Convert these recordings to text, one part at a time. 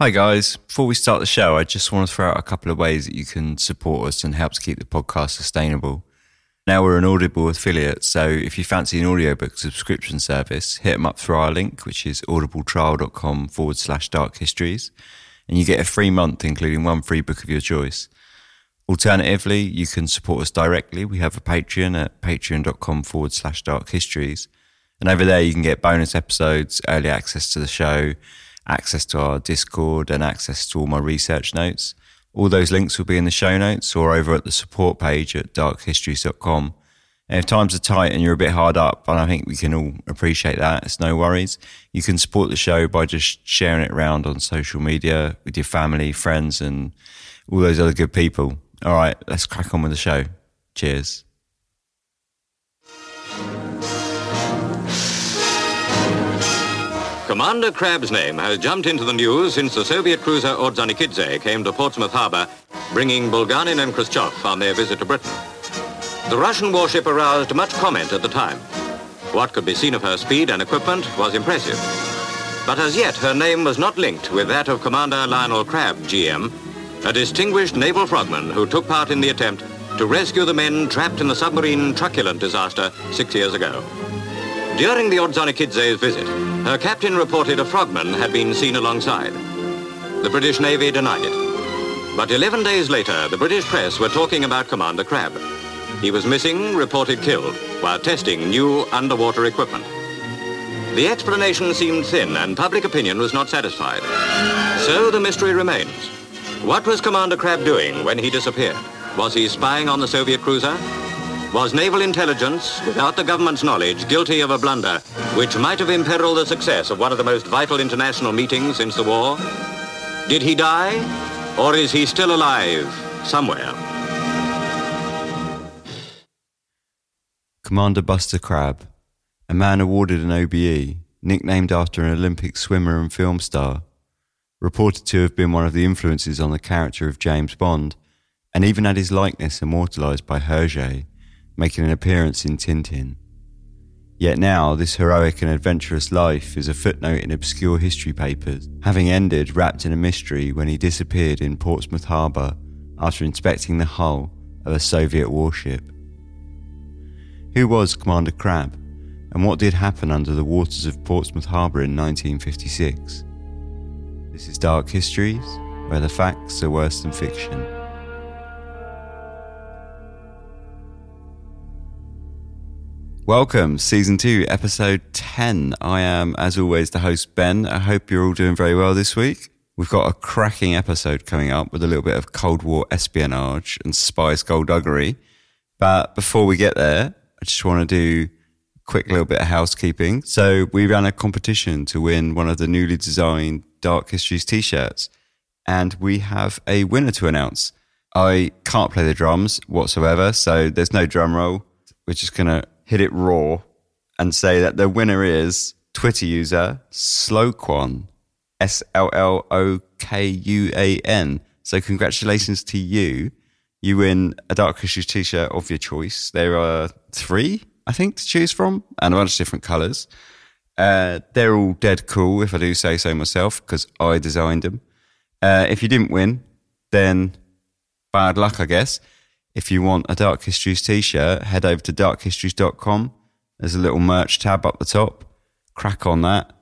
Hi, guys. Before we start the show, I just want to throw out a couple of ways that you can support us and help to keep the podcast sustainable. Now we're an Audible affiliate, so if you fancy an audiobook subscription service, hit them up through our link, which is audibletrial.com forward slash dark histories, and you get a free month, including one free book of your choice. Alternatively, you can support us directly. We have a Patreon at patreon.com forward slash dark histories. And over there, you can get bonus episodes, early access to the show, access to our Discord, and access to all my research notes. All those links will be in the show notes or over at the support page at darkhistories.com. And if times are tight and you're a bit hard up, and I think we can all appreciate that, it's no worries. You can support the show by just sharing it around on social media with your family, friends, and all those other good people. All right, let's crack on with the show. Cheers. Commander Crabb's name has jumped into the news since the Soviet cruiser Ordzhonikidze came to Portsmouth Harbour, bringing Bulganin and Khrushchev on their visit to Britain. The Russian warship aroused much comment at the time. What could be seen of her speed and equipment was impressive. But as yet, her name was not linked with that of Commander Lionel Crabb, GM, a distinguished naval frogman who took part in the attempt to rescue the men trapped in the submarine truculent disaster six years ago. During the Ordzhonikidze's visit, her captain reported a frogman had been seen alongside. The British Navy denied it. But 11 days later, the British press were talking about Commander Crabb. He was missing, reported killed, while testing new underwater equipment. The explanation seemed thin and public opinion was not satisfied. So the mystery remains. What was Commander Crabb doing when he disappeared? Was he spying on the Soviet cruiser? Was naval intelligence, without the government's knowledge, guilty of a blunder which might have imperiled the success of one of the most vital international meetings since the war? Did he die, or is he still alive somewhere? Commander Buster Crabb, a man awarded an OBE, nicknamed after an Olympic swimmer and film star, reported to have been one of the influences on the character of James Bond, and even had his likeness immortalised by Hergé making an appearance in Tintin. Yet now, this heroic and adventurous life is a footnote in obscure history papers, having ended wrapped in a mystery when he disappeared in Portsmouth Harbour after inspecting the hull of a Soviet warship. Who was Commander Crabb, and what did happen under the waters of Portsmouth Harbour in 1956? This is Dark Histories, where the facts are worse than fiction. Welcome, season two, episode 10. I am, as always, the host, Ben. I hope you're all doing very well this week. We've got a cracking episode coming up with a little bit of Cold War espionage and spy skullduggery. But before we get there, I just want to do a quick little bit of housekeeping. So we ran a competition to win one of the newly designed Dark Histories t-shirts and we have a winner to announce. I can't play the drums whatsoever, so there's no drum roll. We're just going to hit it raw and say that the winner is Twitter user Slowquan, S L L O K U A N. So congratulations to you. You win a Dark Histories t-shirt of your choice. There are three, I think, to choose from, and a bunch of different colours. Uh, they're all dead cool, if I do say so myself, because I designed them. Uh, if you didn't win, then bad luck, I guess. If you want a Dark Histories t shirt, head over to darkhistories.com. There's a little merch tab up the top. Crack on that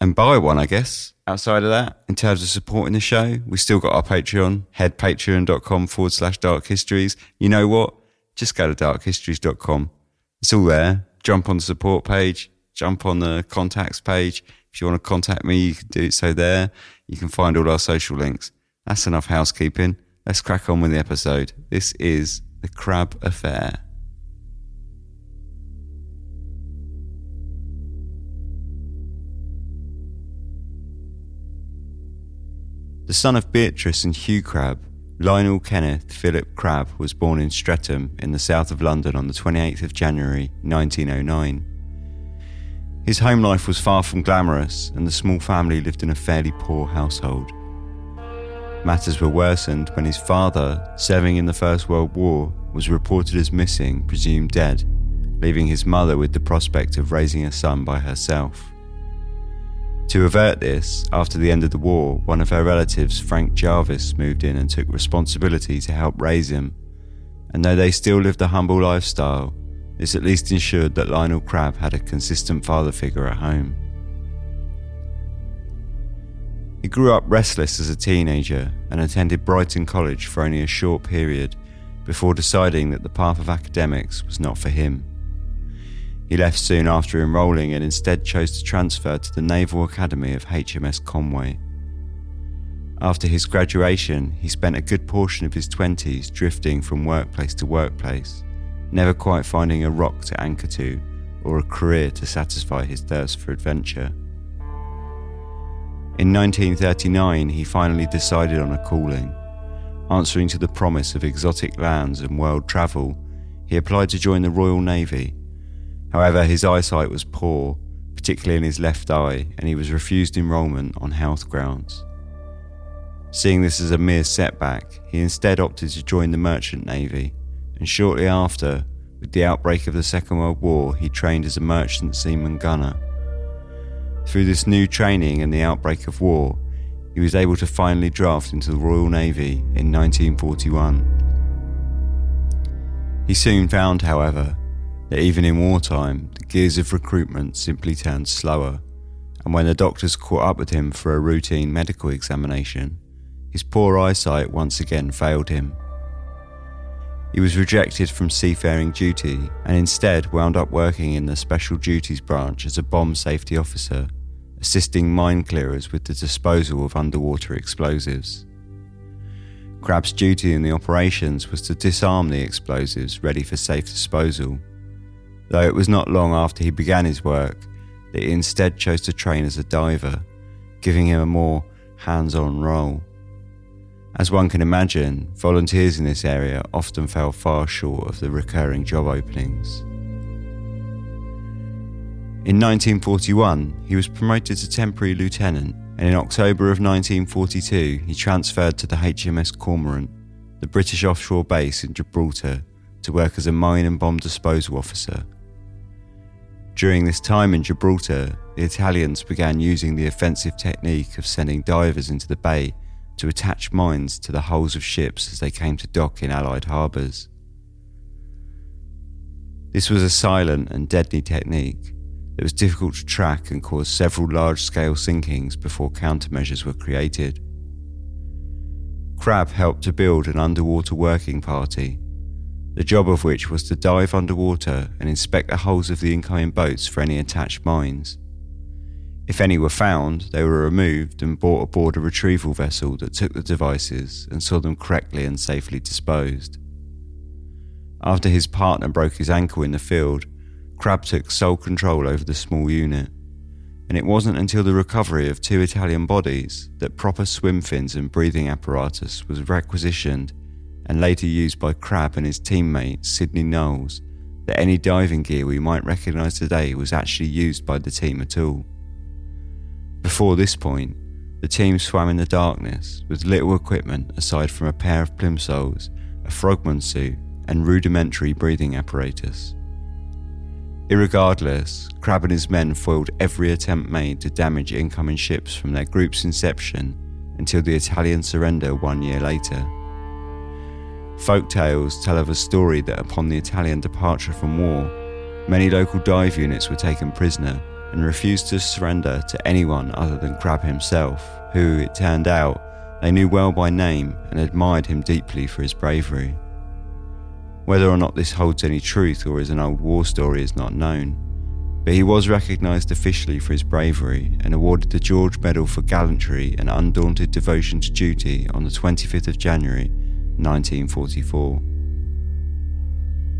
and buy one, I guess. Outside of that, in terms of supporting the show, we still got our Patreon. Head patreon.com forward slash dark histories. You know what? Just go to darkhistories.com. It's all there. Jump on the support page, jump on the contacts page. If you want to contact me, you can do so there. You can find all our social links. That's enough housekeeping. Let's crack on with the episode. This is The Crabb Affair. The son of Beatrice and Hugh Crabb, Lionel Kenneth Philip Crabb was born in Streatham in the south of London on the 28th of January 1909. His home life was far from glamorous, and the small family lived in a fairly poor household. Matters were worsened when his father, serving in the First World War, was reported as missing, presumed dead, leaving his mother with the prospect of raising a son by herself. To avert this, after the end of the war, one of her relatives, Frank Jarvis, moved in and took responsibility to help raise him. And though they still lived a humble lifestyle, this at least ensured that Lionel Crabb had a consistent father figure at home. He grew up restless as a teenager and attended Brighton College for only a short period before deciding that the path of academics was not for him. He left soon after enrolling and instead chose to transfer to the Naval Academy of HMS Conway. After his graduation, he spent a good portion of his 20s drifting from workplace to workplace, never quite finding a rock to anchor to or a career to satisfy his thirst for adventure. In 1939, he finally decided on a calling. Answering to the promise of exotic lands and world travel, he applied to join the Royal Navy. However, his eyesight was poor, particularly in his left eye, and he was refused enrolment on health grounds. Seeing this as a mere setback, he instead opted to join the Merchant Navy, and shortly after, with the outbreak of the Second World War, he trained as a merchant seaman gunner. Through this new training and the outbreak of war, he was able to finally draft into the Royal Navy in 1941. He soon found, however, that even in wartime, the gears of recruitment simply turned slower, and when the doctors caught up with him for a routine medical examination, his poor eyesight once again failed him. He was rejected from seafaring duty and instead wound up working in the Special Duties Branch as a bomb safety officer assisting mine clearers with the disposal of underwater explosives. Crabb's duty in the operations was to disarm the explosives ready for safe disposal, though it was not long after he began his work that he instead chose to train as a diver, giving him a more hands on role. As one can imagine, volunteers in this area often fell far short of the recurring job openings. In 1941, he was promoted to temporary lieutenant, and in October of 1942, he transferred to the HMS Cormorant, the British offshore base in Gibraltar, to work as a mine and bomb disposal officer. During this time in Gibraltar, the Italians began using the offensive technique of sending divers into the bay to attach mines to the hulls of ships as they came to dock in Allied harbours. This was a silent and deadly technique it was difficult to track and caused several large scale sinkings before countermeasures were created. Crabb helped to build an underwater working party, the job of which was to dive underwater and inspect the hulls of the incoming boats for any attached mines. If any were found, they were removed and brought aboard a retrieval vessel that took the devices and saw them correctly and safely disposed. After his partner broke his ankle in the field, Crabb took sole control over the small unit, and it wasn't until the recovery of two Italian bodies that proper swim fins and breathing apparatus was requisitioned and later used by Crabb and his teammate Sidney Knowles that any diving gear we might recognise today was actually used by the team at all. Before this point, the team swam in the darkness with little equipment aside from a pair of plimsolls, a frogman suit, and rudimentary breathing apparatus. Irregardless, Crabb and his men foiled every attempt made to damage incoming ships from their group's inception until the Italian surrender one year later. Folk tales tell of a story that upon the Italian departure from war, many local dive units were taken prisoner and refused to surrender to anyone other than Crabb himself, who, it turned out, they knew well by name and admired him deeply for his bravery. Whether or not this holds any truth or is an old war story is not known, but he was recognised officially for his bravery and awarded the George Medal for gallantry and undaunted devotion to duty on the 25th of January 1944.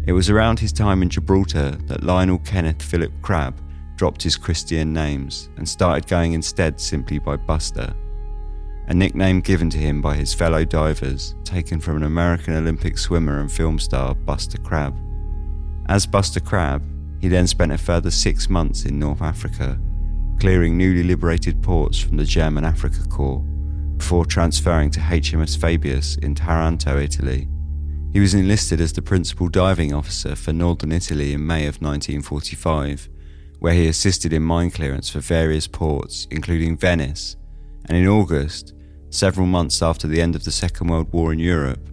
It was around his time in Gibraltar that Lionel Kenneth Philip Crabb dropped his Christian names and started going instead simply by Buster a nickname given to him by his fellow divers, taken from an American Olympic swimmer and film star Buster Crabbe. As Buster Crabb, he then spent a further six months in North Africa, clearing newly liberated ports from the German Africa Corps, before transferring to HMS Fabius in Taranto, Italy. He was enlisted as the principal diving officer for Northern Italy in May of 1945, where he assisted in mine clearance for various ports, including Venice, and in August, several months after the end of the Second World War in Europe,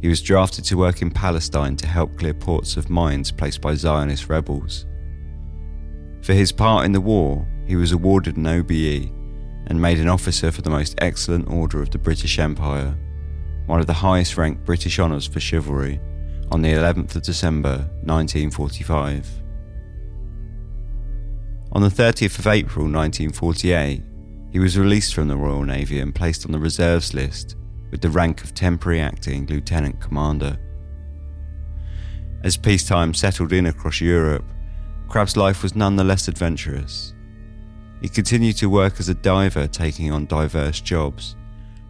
he was drafted to work in Palestine to help clear ports of mines placed by Zionist rebels. For his part in the war, he was awarded an OBE and made an officer for the Most Excellent Order of the British Empire, one of the highest ranked British honours for chivalry, on the 11th of December 1945. On the 30th of April 1948, he was released from the Royal Navy and placed on the reserves list with the rank of temporary acting lieutenant commander. As peacetime settled in across Europe, Crabb's life was none the less adventurous. He continued to work as a diver, taking on diverse jobs,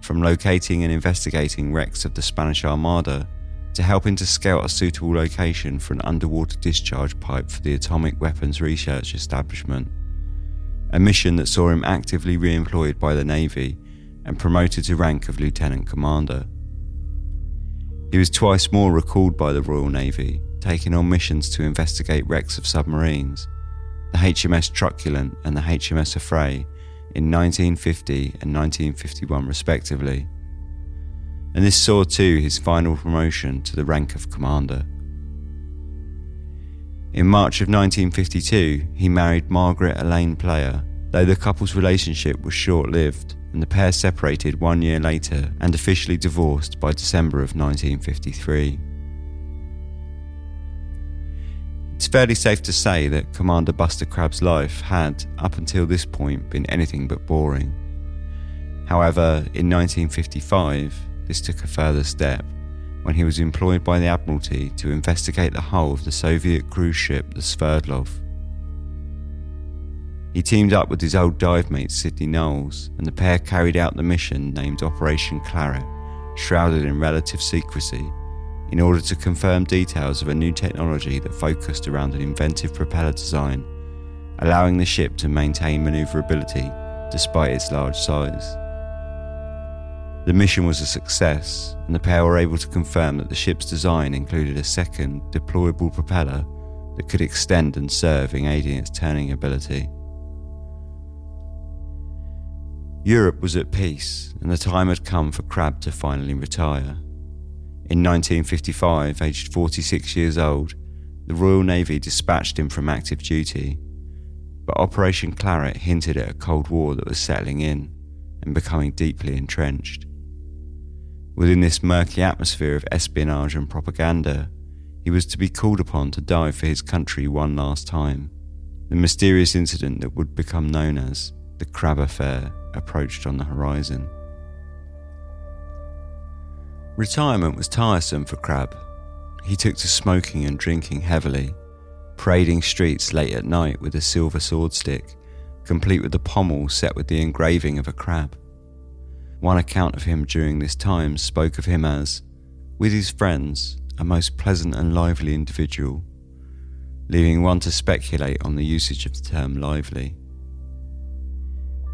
from locating and investigating wrecks of the Spanish Armada to helping to scout a suitable location for an underwater discharge pipe for the Atomic Weapons Research Establishment, a mission that saw him actively re employed by the Navy and promoted to rank of Lieutenant Commander. He was twice more recalled by the Royal Navy, taking on missions to investigate wrecks of submarines, the HMS Truculent and the HMS Affray in 1950 and 1951 respectively and this saw too his final promotion to the rank of commander. In March of 1952, he married Margaret Elaine Player, though the couple's relationship was short lived, and the pair separated one year later and officially divorced by December of 1953. It's fairly safe to say that Commander Buster Crabb's life had, up until this point, been anything but boring. However, in 1955, this took a further step when he was employed by the Admiralty to investigate the hull of the Soviet cruise ship the Sverdlov. He teamed up with his old dive mate Sidney Knowles, and the pair carried out the mission named Operation Claret, shrouded in relative secrecy, in order to confirm details of a new technology that focused around an inventive propeller design, allowing the ship to maintain maneuverability despite its large size. The mission was a success, and the pair were able to confirm that the ship's design included a second, deployable propeller that could extend and serve in aiding its turning ability. Europe was at peace, and the time had come for Crabb to finally retire. In 1955, aged 46 years old, the Royal Navy dispatched him from active duty, but Operation Claret hinted at a Cold War that was settling in and becoming deeply entrenched. Within this murky atmosphere of espionage and propaganda, he was to be called upon to die for his country one last time. The mysterious incident that would become known as the Crabb Affair approached on the horizon. Retirement was tiresome for Crabb. He took to smoking and drinking heavily, parading streets late at night with a silver sword stick, complete with a pommel set with the engraving of a crab. One account of him during this time spoke of him as, with his friends, a most pleasant and lively individual, leaving one to speculate on the usage of the term lively.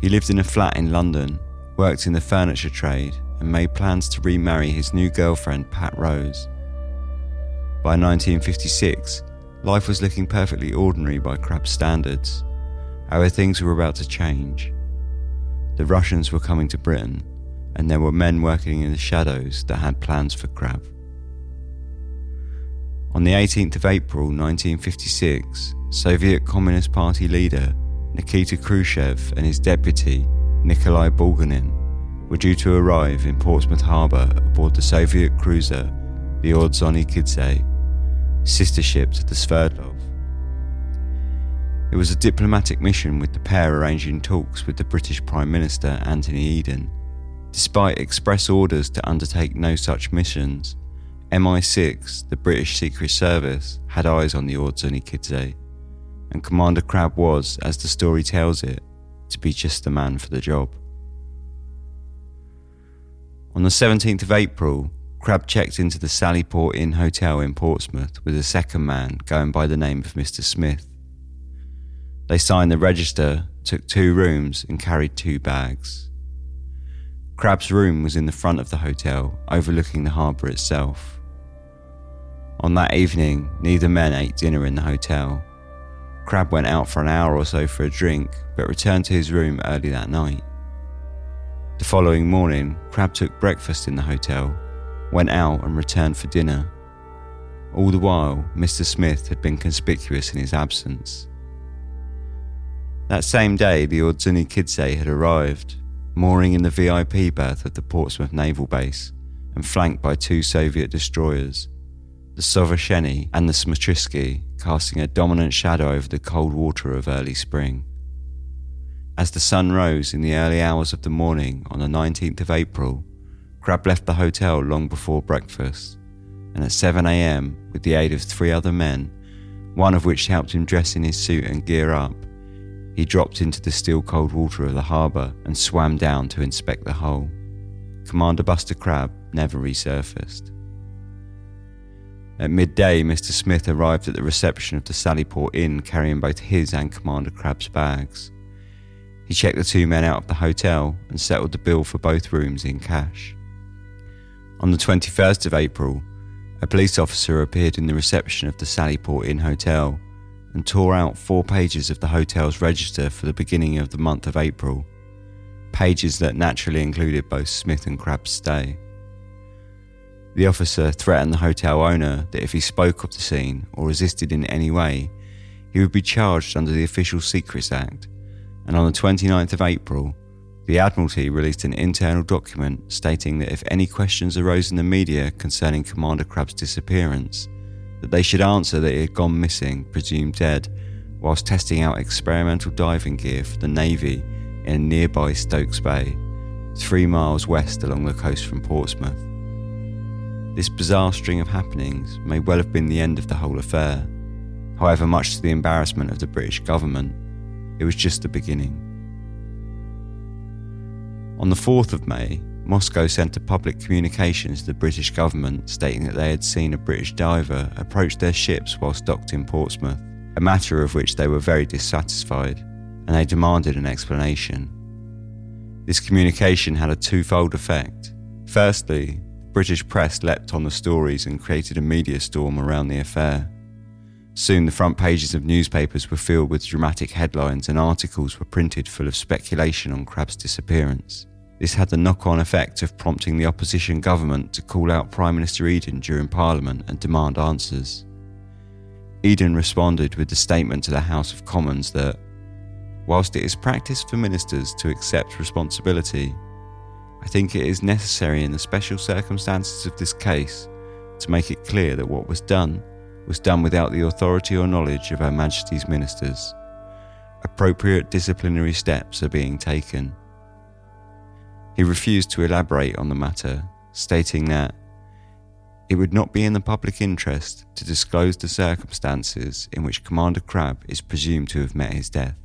He lived in a flat in London, worked in the furniture trade, and made plans to remarry his new girlfriend, Pat Rose. By 1956, life was looking perfectly ordinary by Crabb's standards. However, things were about to change. The Russians were coming to Britain, and there were men working in the shadows that had plans for Crabb. On the 18th of April 1956, Soviet Communist Party leader Nikita Khrushchev and his deputy Nikolai Bulganin were due to arrive in Portsmouth Harbour aboard the Soviet cruiser the Ordzhonikidze, sister ship to the Sverdlov. It was a diplomatic mission with the pair arranging talks with the British Prime Minister Anthony Eden Despite express orders to undertake no such missions, MI6, the British Secret Service, had eyes on the Ordzhonikidze, and Commander Crabb was, as the story tells it, to be just the man for the job. On the 17th of April, Crabb checked into the Sallyport Inn Hotel in Portsmouth with a second man going by the name of Mr. Smith. They signed the register, took two rooms, and carried two bags. Crabb's room was in the front of the hotel, overlooking the harbour itself. On that evening, neither men ate dinner in the hotel. Crabb went out for an hour or so for a drink, but returned to his room early that night. The following morning, Crabb took breakfast in the hotel, went out and returned for dinner. All the while, Mr. Smith had been conspicuous in his absence. That same day, the Ordzhonikidze had arrived, mooring in the VIP berth of the Portsmouth naval base and flanked by two Soviet destroyers, the Sovershenny and the Smotryashchy, casting a dominant shadow over the cold water of early spring. As the sun rose in the early hours of the morning on the 19th of April, Crabb left the hotel long before breakfast, and at 7 a.m., with the aid of three other men, one of which helped him dress in his suit and gear up, he dropped into the still cold water of the harbour and swam down to inspect the hole. Commander Buster Crabb never resurfaced. At midday, Mr. Smith arrived at the reception of the Sallyport Inn carrying both his and Commander Crabb's bags. He checked the two men out of the hotel and settled the bill for both rooms in cash. On the 21st of April, a police officer appeared in the reception of the Sallyport Inn Hotel and tore out four pages of the hotel's register for the beginning of the month of April, pages that naturally included both Smith and Crabb's stay. The officer threatened the hotel owner that if he spoke of the scene or resisted in any way, he would be charged under the Official Secrets Act, and on the 29th of April, the Admiralty released an internal document stating that if any questions arose in the media concerning Commander Crabb's disappearance, that they should answer that he had gone missing, presumed dead, whilst testing out experimental diving gear for the Navy in nearby Stokes Bay, three miles west along the coast from Portsmouth. This bizarre string of happenings may well have been the end of the whole affair. However, much to the embarrassment of the British government, it was just the beginning. On the 4th of May, Moscow sent a public communication to the British government stating that they had seen a British diver approach their ships whilst docked in Portsmouth, a matter of which they were very dissatisfied, and they demanded an explanation. This communication had a twofold effect. Firstly, the British press leapt on the stories and created a media storm around the affair. Soon the front pages of newspapers were filled with dramatic headlines and articles were printed full of speculation on Crabb's disappearance. This had the knock on effect of prompting the opposition government to call out Prime Minister Eden during Parliament and demand answers. Eden responded with the statement to the House of Commons that, whilst it is practice for ministers to accept responsibility, I think it is necessary in the special circumstances of this case to make it clear that what was done was done without the authority or knowledge of Her Majesty's ministers. Appropriate disciplinary steps are being taken. He refused to elaborate on the matter, stating that it would not be in the public interest to disclose the circumstances in which Commander Crabb is presumed to have met his death.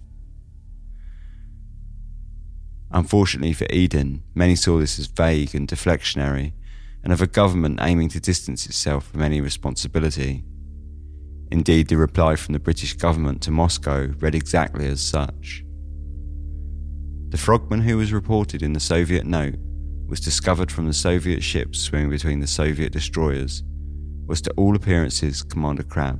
Unfortunately for Eden, many saw this as vague and deflectionary, and of a government aiming to distance itself from any responsibility. Indeed, the reply from the British government to Moscow read exactly as such. The frogman who was reported in the Soviet note was discovered from the Soviet ships swimming between the Soviet destroyers, was to all appearances Commander Crabb.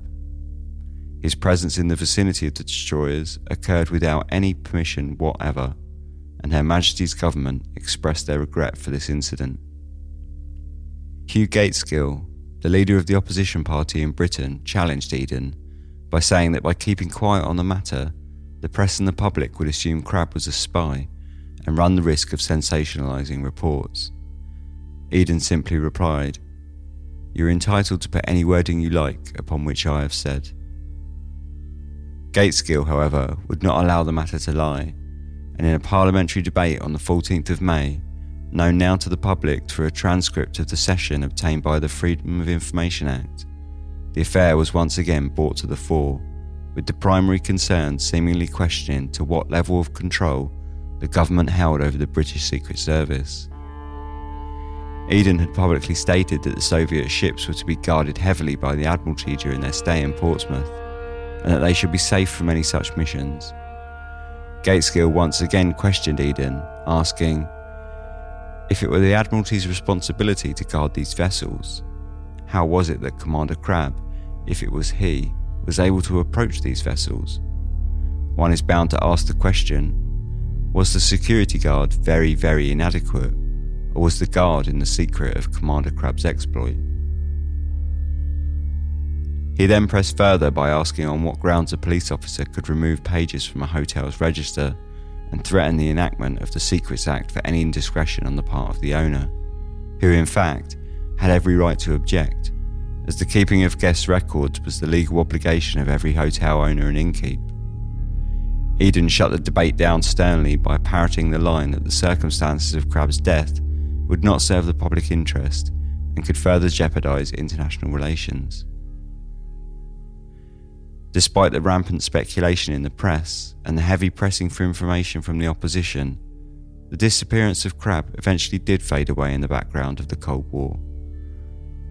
His presence in the vicinity of the destroyers occurred without any permission whatever, and Her Majesty's government expressed their regret for this incident. Hugh Gaitskell, the leader of the opposition party in Britain, challenged Eden by saying that by keeping quiet on the matter, the press and the public would assume Crabb was a spy and run the risk of sensationalising reports. Eden simply replied, You're entitled to put any wording you like upon which I have said. Gaitskell, however, would not allow the matter to lie, and in a parliamentary debate on the 14th of May, known now to the public through a transcript of the session obtained by the Freedom of Information Act, the affair was once again brought to the fore with the primary concern seemingly questioning to what level of control the government held over the British Secret Service. Eden had publicly stated that the Soviet ships were to be guarded heavily by the Admiralty during their stay in Portsmouth, and that they should be safe from any such missions. Gaitskell once again questioned Eden, asking, If it were the Admiralty's responsibility to guard these vessels, how was it that Commander Crabb, if it was he, was able to approach these vessels one is bound to ask the question was the security guard very, very inadequate, or was the guard in the secret of Commander Crabb's exploit? He then pressed further by asking on what grounds a police officer could remove pages from a hotel's register and threaten the enactment of the Secrets Act for any indiscretion on the part of the owner, who in fact had every right to object, as the keeping of guest records was the legal obligation of every hotel owner and innkeep. Eden shut the debate down sternly by parroting the line that the circumstances of Crabb's death would not serve the public interest and could further jeopardise international relations. Despite the rampant speculation in the press and the heavy pressing for information from the opposition, the disappearance of Crabb eventually did fade away in the background of the Cold War.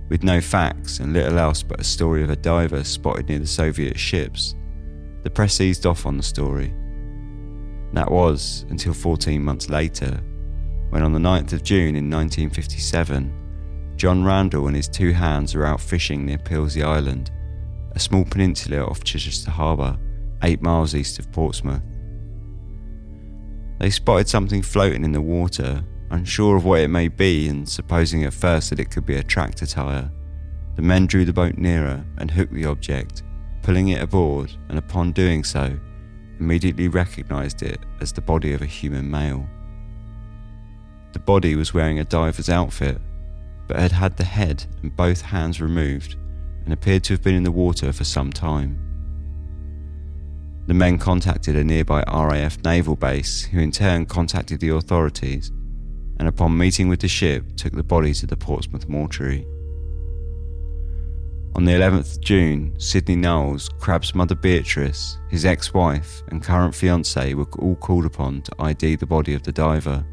With no facts and little else but a story of a diver spotted near the Soviet ships, the press eased off on the story. That was until 14 months later, when on the 9th of June in 1957, John Randall and his two hands were out fishing near Pilsey Island, a small peninsula off Chichester Harbour, eight miles east of Portsmouth. They spotted something floating in the water, unsure of what it may be and supposing at first that it could be a tractor tyre. The men drew the boat nearer and hooked the object, pulling it aboard, and upon doing so, immediately recognised it as the body of a human male. The body was wearing a diver's outfit, but had had the head and both hands removed and appeared to have been in the water for some time. The men contacted a nearby RAF naval base, who in turn contacted the authorities, and upon meeting with the ship, took the body to the Portsmouth mortuary. On the 11th June, Sidney Knowles, Crabb's mother Beatrice, his ex wife, and current fiancee were all called upon to ID the body of the diver.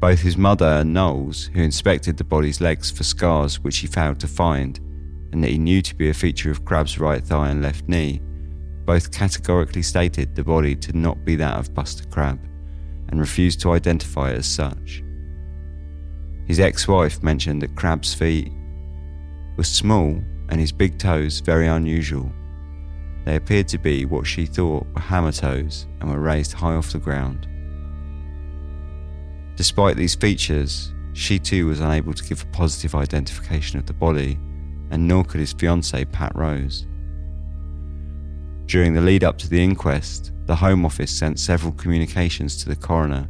Both his mother and Knowles, who inspected the body's legs for scars which he failed to find, and that he knew to be a feature of Crabb's right thigh and left knee, both categorically stated the body to not be that of Buster Crabb and refused to identify it as such. His ex wife mentioned that Crabb's feet were small and his big toes very unusual. They appeared to be what she thought were hammer toes and were raised high off the ground. Despite these features, she too was unable to give a positive identification of the body, and nor could his fiancée Pat Rose. During the lead up to the inquest, the Home Office sent several communications to the coroner,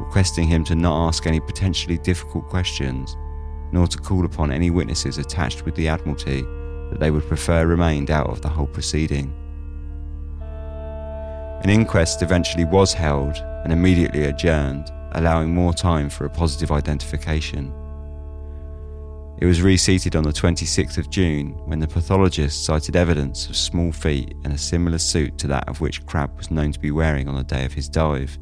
requesting him to not ask any potentially difficult questions nor to call upon any witnesses attached with the Admiralty that they would prefer remained out of the whole proceeding. An inquest eventually was held and immediately adjourned, allowing more time for a positive identification. It was reseated on the 26th of June when the pathologist cited evidence of small feet and a similar suit to that of which Crabb was known to be wearing on the day of his dive.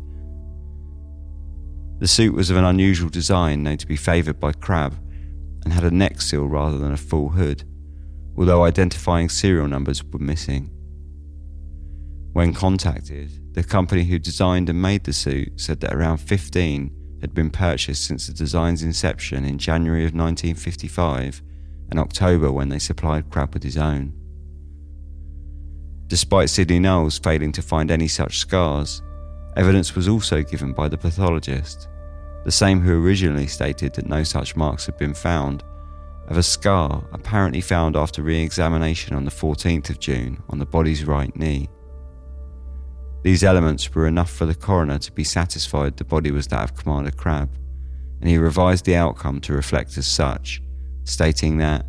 The suit was of an unusual design known to be favoured by Crabb and had a neck seal rather than a full hood, although identifying serial numbers were missing. When contacted, the company who designed and made the suit said that around 15 had been purchased since the design's inception in January of 1955 and October when they supplied Crabb with his own. Despite Sidney Knowles failing to find any such scars, evidence was also given by the pathologist the same who originally stated that no such marks had been found, of a scar apparently found after re examination on the 14th of June on the body's right knee. These elements were enough for the coroner to be satisfied the body was that of Commander Crabb, and he revised the outcome to reflect as such, stating that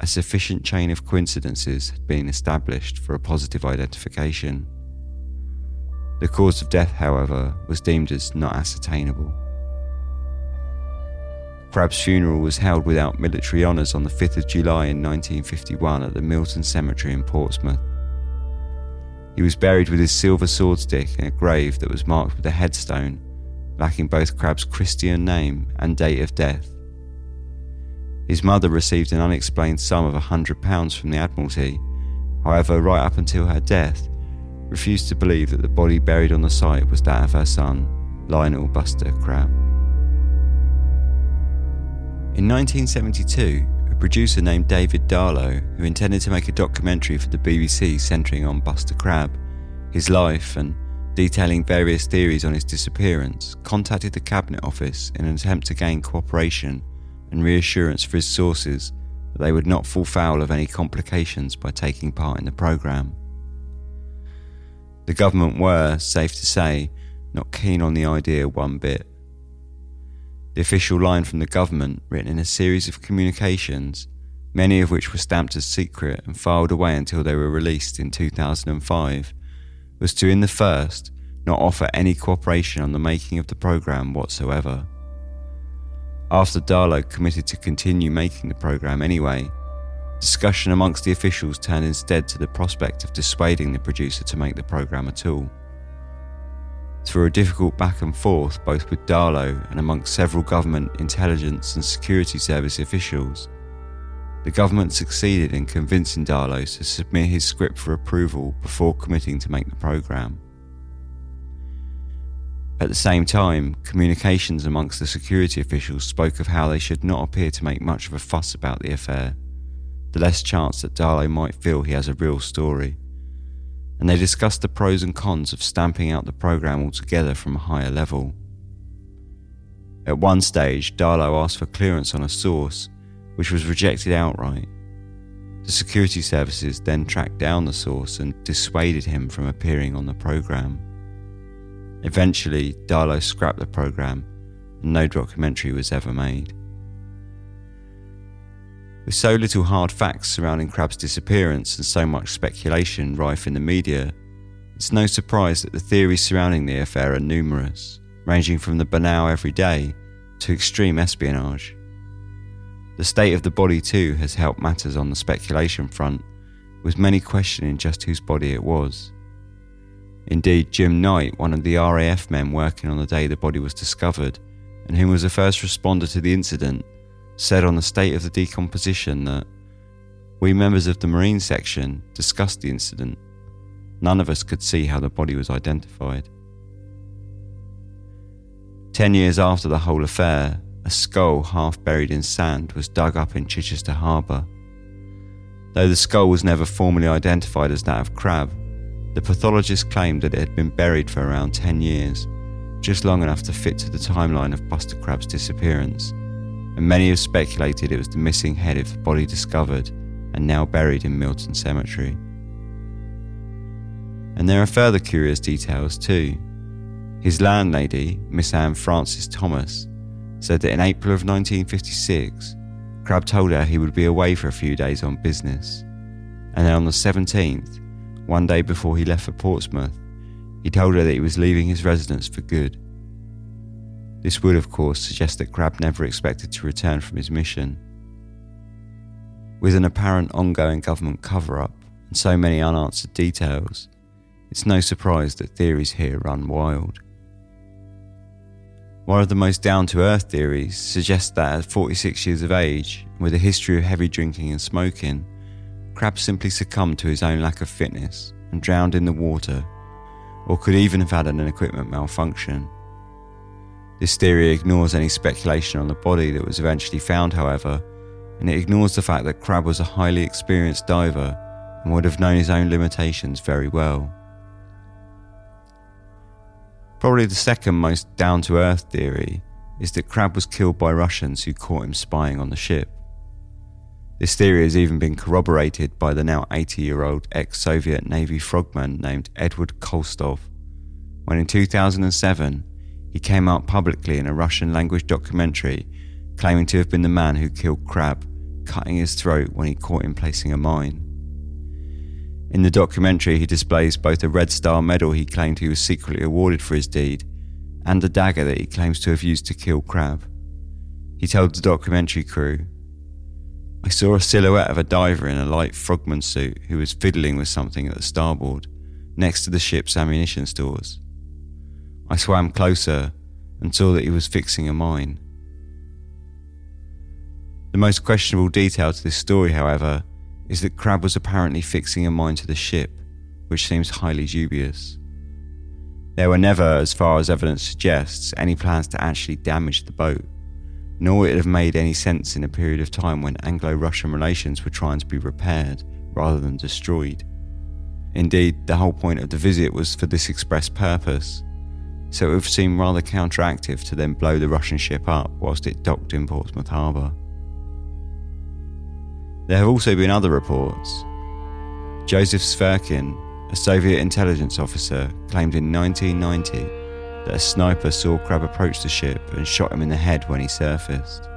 a sufficient chain of coincidences had been established for a positive identification. The cause of death, however, was deemed as not ascertainable. Crab's funeral was held without military honours on the 5th of July in 1951 at the Milton Cemetery in Portsmouth. He was buried with his silver swordstick in a grave that was marked with a headstone lacking both Crabb's Christian name and date of death. His mother received an unexplained sum of £100 from the Admiralty, however, right up until her death, refused to believe that the body buried on the site was that of her son, Lionel Buster Crabb. In 1972, a producer named David Darlow, who intended to make a documentary for the BBC centering on Buster Crabb, his life, and detailing various theories on his disappearance, contacted the Cabinet Office in an attempt to gain cooperation and reassurance for his sources that they would not fall foul of any complications by taking part in the programme. The government were, safe to say, not keen on the idea one bit. The official line from the government, written in a series of communications, many of which were stamped as secret and filed away until they were released in 2005, was to, in the first, not offer any cooperation on the making of the programme whatsoever. After Darlow committed to continue making the programme anyway, discussion amongst the officials turned instead to the prospect of dissuading the producer to make the programme at all. Through a difficult back and forth, both with Darlow and amongst several government intelligence and security service officials, the government succeeded in convincing Darlow to submit his script for approval before committing to make the programme. At the same time, communications amongst the security officials spoke of how they should not appear to make much of a fuss about the affair, the less chance that Darlow might feel he has a real story. And they discussed the pros and cons of stamping out the programme altogether from a higher level. At one stage, Darlow asked for clearance on a source which was rejected outright. The security services then tracked down the source and dissuaded him from appearing on the programme. Eventually, Darlow scrapped the programme and no documentary was ever made. With so little hard facts surrounding Crabb's disappearance and so much speculation rife in the media, it's no surprise that the theories surrounding the affair are numerous, ranging from the banal everyday to extreme espionage. The state of the body, too, has helped matters on the speculation front, with many questioning just whose body it was. Indeed, Jim Knight, one of the RAF men working on the day the body was discovered, and who was the first responder to the incident, said on the state of the decomposition that we members of the Marine section discussed the incident. None of us could see how the body was identified. Ten years after the whole affair, a skull half buried in sand was dug up in Chichester Harbour. Though the skull was never formally identified as that of Crabb, the pathologist claimed that it had been buried for around 10 years, just long enough to fit to the timeline of Buster Crab's disappearance, and many have speculated it was the missing head of the body discovered and now buried in Milton Cemetery. And there are further curious details too. His landlady, Miss Anne Frances Thomas, said that in April of 1956, Crabb told her he would be away for a few days on business. And then on the 17th, one day before he left for Portsmouth, he told her that he was leaving his residence for good. This would, of course, suggest that Crabb never expected to return from his mission. With an apparent ongoing government cover up and so many unanswered details, it's no surprise that theories here run wild. One of the most down to earth theories suggests that at 46 years of age, with a history of heavy drinking and smoking, Crabb simply succumbed to his own lack of fitness and drowned in the water, or could even have had an equipment malfunction. This theory ignores any speculation on the body that was eventually found, however, and it ignores the fact that Crabb was a highly experienced diver and would have known his own limitations very well. Probably the second most down to earth theory is that Crabb was killed by Russians who caught him spying on the ship. This theory has even been corroborated by the now 80 year old ex Soviet Navy frogman named Edward Koltsov, when in 2007 he came out publicly in a Russian language documentary claiming to have been the man who killed Crabb, cutting his throat when he caught him placing a mine. In the documentary, he displays both a Red Star medal he claimed he was secretly awarded for his deed and a dagger that he claims to have used to kill Crabb. He told the documentary crew, I saw a silhouette of a diver in a light frogman suit who was fiddling with something at the starboard, next to the ship's ammunition stores. I swam closer and saw that he was fixing a mine. The most questionable detail to this story, however, is that Crabb was apparently fixing a mine to the ship, which seems highly dubious. There were never, as far as evidence suggests, any plans to actually damage the boat, nor would it have made any sense in a period of time when Anglo Russian relations were trying to be repaired rather than destroyed. Indeed, the whole point of the visit was for this express purpose, so it would seemed rather counteractive to then blow the Russian ship up whilst it docked in Portsmouth Harbour. There have also been other reports. Joseph Sverkin, a Soviet intelligence officer, claimed in 1990 that a sniper saw Crabb approach the ship and shot him in the head when he surfaced.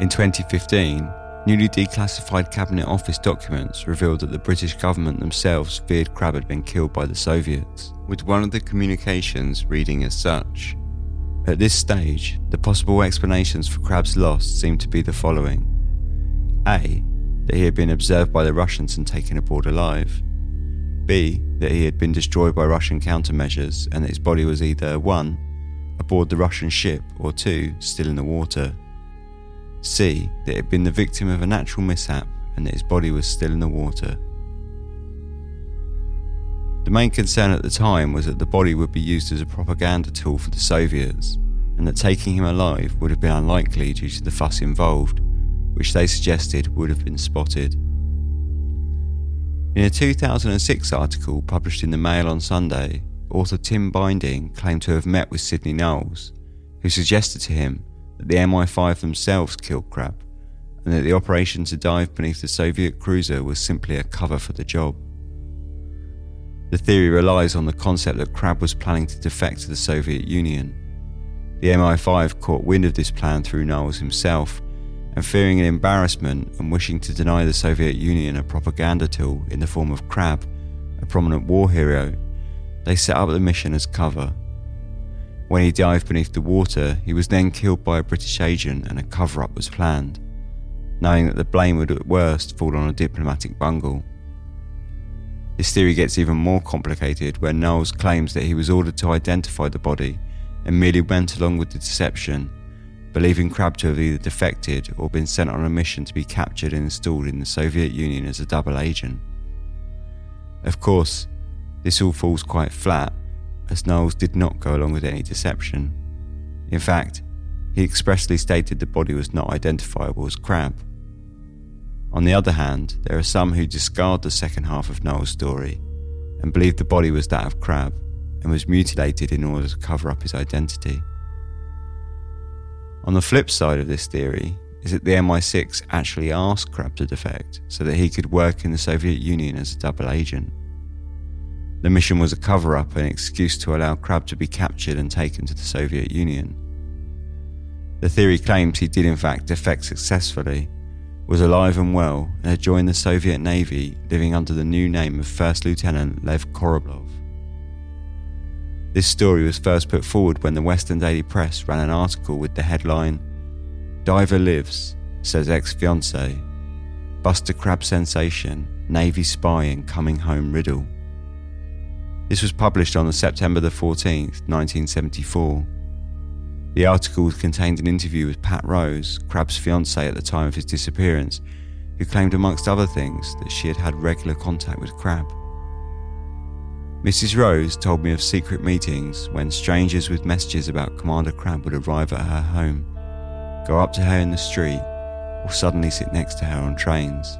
In 2015, newly declassified Cabinet Office documents revealed that the British government themselves feared Crabb had been killed by the Soviets, with one of the communications reading as such. At this stage, the possible explanations for Crabb's loss seem to be the following A. That he had been observed by the Russians and taken aboard alive. B. That he had been destroyed by Russian countermeasures and that his body was either 1. aboard the Russian ship or 2. still in the water. C. That he had been the victim of a natural mishap and that his body was still in the water. The main concern at the time was that the body would be used as a propaganda tool for the Soviets, and that taking him alive would have been unlikely due to the fuss involved, which they suggested would have been spotted. In a 2006 article published in the Mail on Sunday, author Tim Binding claimed to have met with Sydney Knowles, who suggested to him that the MI5 themselves killed Crabb, and that the operation to dive beneath the Soviet cruiser was simply a cover for the job. The theory relies on the concept that Crabb was planning to defect to the Soviet Union. The MI5 caught wind of this plan through Knowles himself, and fearing an embarrassment and wishing to deny the Soviet Union a propaganda tool in the form of Crabb, a prominent war hero, they set up the mission as cover. When he dived beneath the water, he was then killed by a British agent and a cover up was planned, knowing that the blame would at worst fall on a diplomatic bungle. This theory gets even more complicated when Knowles claims that he was ordered to identify the body and merely went along with the deception, believing Crabb to have either defected or been sent on a mission to be captured and installed in the Soviet Union as a double agent. Of course, this all falls quite flat, as Knowles did not go along with any deception. In fact, he expressly stated the body was not identifiable as Crabb. On the other hand, there are some who discard the second half of Knowles' story and believe the body was that of Crabb and was mutilated in order to cover up his identity. On the flip side of this theory is that the MI6 actually asked Crabb to defect so that he could work in the Soviet Union as a double agent. The mission was a cover up and excuse to allow Crabb to be captured and taken to the Soviet Union. The theory claims he did in fact defect successfully was alive and well and had joined the Soviet Navy living under the new name of First Lieutenant Lev Korablov. This story was first put forward when the Western Daily Press ran an article with the headline Diver Lives, says ex fiance, Buster Crabb Sensation, Navy Spy and Coming Home Riddle. This was published on September the 14th, 1974 the article contained an interview with Pat Rose, Crabb's fiancée at the time of his disappearance, who claimed, amongst other things, that she had had regular contact with Crabb. Mrs. Rose told me of secret meetings when strangers with messages about Commander Crabb would arrive at her home, go up to her in the street, or suddenly sit next to her on trains.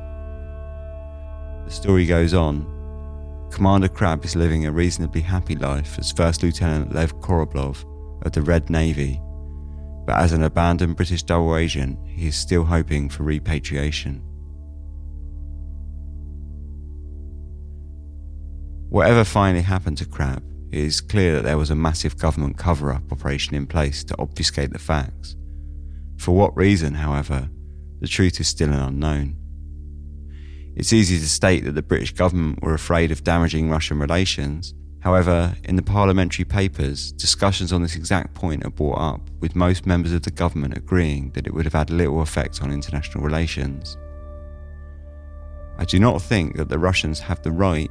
The story goes on. Commander Crabb is living a reasonably happy life as First Lieutenant Lev Korablov of the Red Navy, but as an abandoned British double agent, he is still hoping for repatriation. Whatever finally happened to Crabb, it is clear that there was a massive government cover up operation in place to obfuscate the facts. For what reason, however, the truth is still an unknown. It's easy to state that the British government were afraid of damaging Russian relations However, in the parliamentary papers, discussions on this exact point are brought up, with most members of the government agreeing that it would have had little effect on international relations. I do not think that the Russians have the right,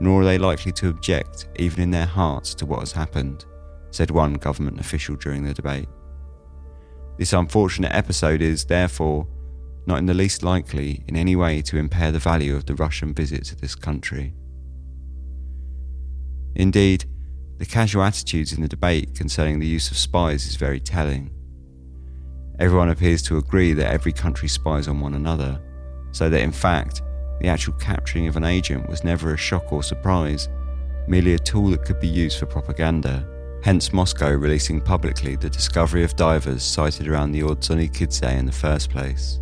nor are they likely to object, even in their hearts, to what has happened, said one government official during the debate. This unfortunate episode is, therefore, not in the least likely in any way to impair the value of the Russian visit to this country. Indeed, the casual attitudes in the debate concerning the use of spies is very telling. Everyone appears to agree that every country spies on one another, so that in fact, the actual capturing of an agent was never a shock or surprise, merely a tool that could be used for propaganda. Hence, Moscow releasing publicly the discovery of divers sighted around the Ordzhonikidze in the first place.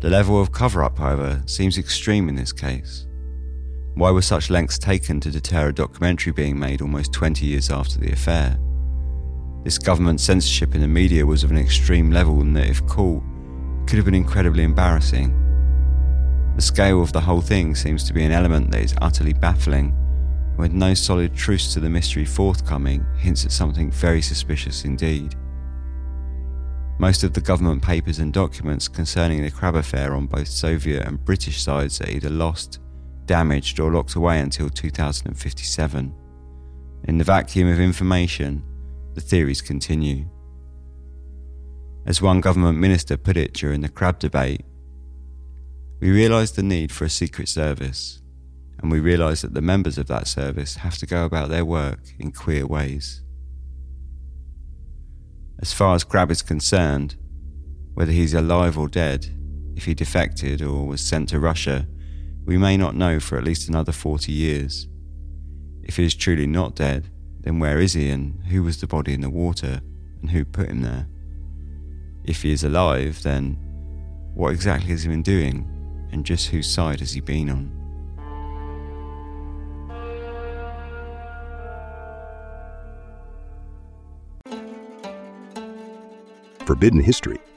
The level of cover up, however, seems extreme in this case. Why were such lengths taken to deter a documentary being made almost 20 years after the affair? This government censorship in the media was of an extreme level and that, if caught, could have been incredibly embarrassing. The scale of the whole thing seems to be an element that is utterly baffling, and with no solid truce to the mystery forthcoming, hints at something very suspicious indeed. Most of the government papers and documents concerning the Crabb affair on both Soviet and British sides are either lost, damaged, or locked away until 2057. In the vacuum of information, the theories continue. As one government minister put it during the Crabb debate, we realise the need for a secret service, and we realise that the members of that service have to go about their work in queer ways. As far as Crabb is concerned, whether he's alive or dead, if he defected or was sent to Russia, we may not know for at least another 40 years. If he is truly not dead, then where is he and who was the body in the water and who put him there? If he is alive, then what exactly has he been doing and just whose side has he been on? Forbidden history,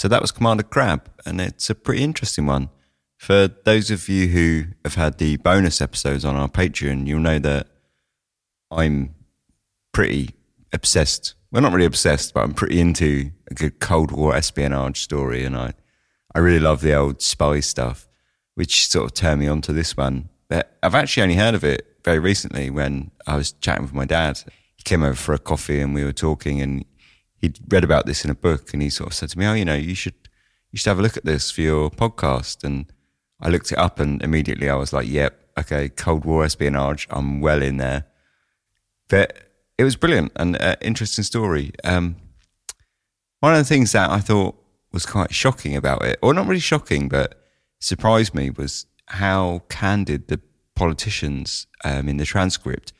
So that was Commander Crabb, and it's a pretty interesting one. For those of you who have had the bonus episodes on our Patreon, you'll know that I'm pretty obsessed. Well, not really obsessed, but I'm pretty into a good Cold War espionage story, and I, I really love the old spy stuff, which sort of turned me on to this one. But I've actually only heard of it very recently when I was chatting with my dad. He came over for a coffee and we were talking, and he'd read about this in a book, and he sort of said to me, "Oh, you know, you should you should have a look at this for your podcast." And I looked it up and immediately I was like, yep, okay, Cold War espionage. I'm well in there. But it was brilliant and uh, interesting story. Um, one of the things that I thought was quite shocking about it, or not really shocking, but surprised me, was how candid the politicians um, in the transcript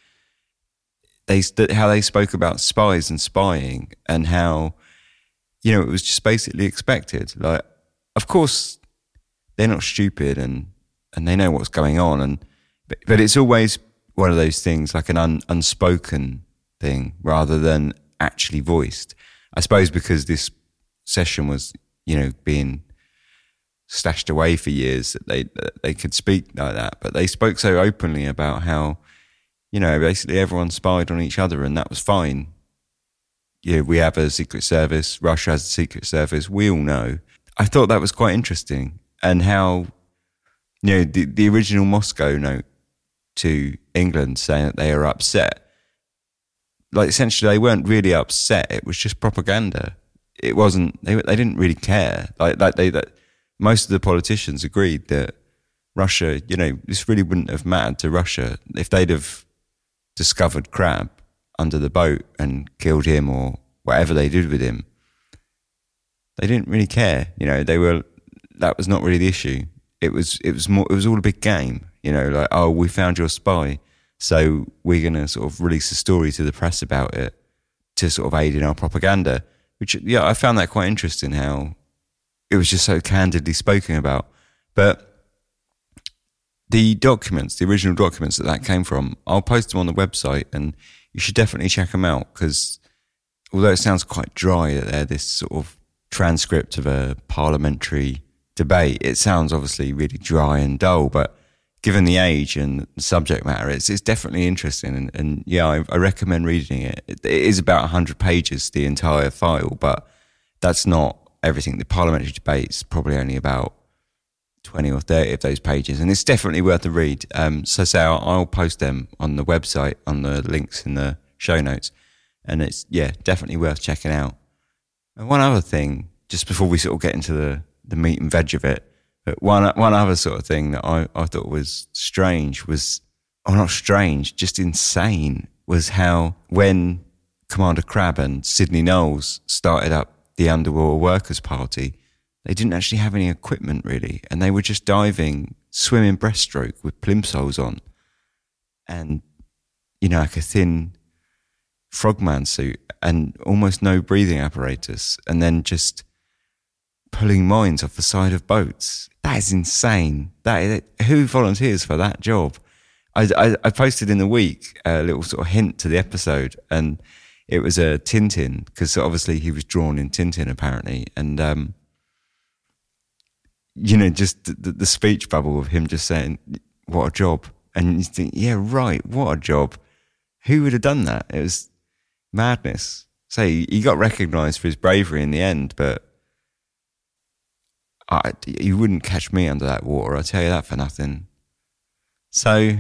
they how they spoke about spies and spying and how you know it was just basically expected. Like, of course, they're not stupid and and they know what's going on and but, but it's always one of those things like an un, unspoken thing rather than actually voiced i suppose because this session was you know being stashed away for years that they that they could speak like that but they spoke so openly about how you know basically everyone spied on each other and that was fine yeah we have a secret service russia has a secret service we all know i thought that was quite interesting and how you know the, the original Moscow note to England saying that they are upset. Like essentially, they weren't really upset. It was just propaganda. It wasn't. They they didn't really care. Like like they that most of the politicians agreed that Russia, you know, this really wouldn't have mattered to Russia if they'd have discovered Crabb under the boat and killed him or whatever they did with him. They didn't really care. You know, they were that was not really the issue. It was it was more it was all a big game, you know, like oh we found your spy, so we're gonna sort of release a story to the press about it to sort of aid in our propaganda. Which yeah, I found that quite interesting how it was just so candidly spoken about. But the documents, the original documents that that came from, I'll post them on the website and you should definitely check them out because although it sounds quite dry that they're this sort of transcript of a parliamentary debate, it sounds obviously really dry and dull, but given the age and the subject matter, it's, it's definitely interesting. And, and yeah, I, I, recommend reading it. it. Is about 100 pages, the entire file, but that's not everything. The parliamentary debate's probably only about 20 or 30 of those pages, and it's definitely worth a read. Um, so, say I'll, post them on the website, on the links in the show notes, and it's, yeah, definitely worth checking out. And one other thing, just before we sort of get into the, the meat and veg of it, but one, one other sort of thing that I, I thought was strange was, oh, not strange, just insane, was how when Commander Crabb and Sydney Knowles started up the Underwater Working Party, they didn't actually have any equipment really, and they were just diving, swimming breaststroke with plimsolls on, and you know, like a thin frogman suit and almost no breathing apparatus, and then just pulling mines off the side of boats. That is insane. That who volunteers for that job? I, I, I posted in the week a little sort of hint to the episode, and it was a Tintin because obviously he was drawn in Tintin apparently, and um, you know, just the, the, speech bubble of him just saying, "What a job," and you think, "Yeah, right, what a job." Who would have done that? It was madness. So he got recognised for his bravery in the end, but I, you wouldn't catch me under that water. I tell you that for nothing. So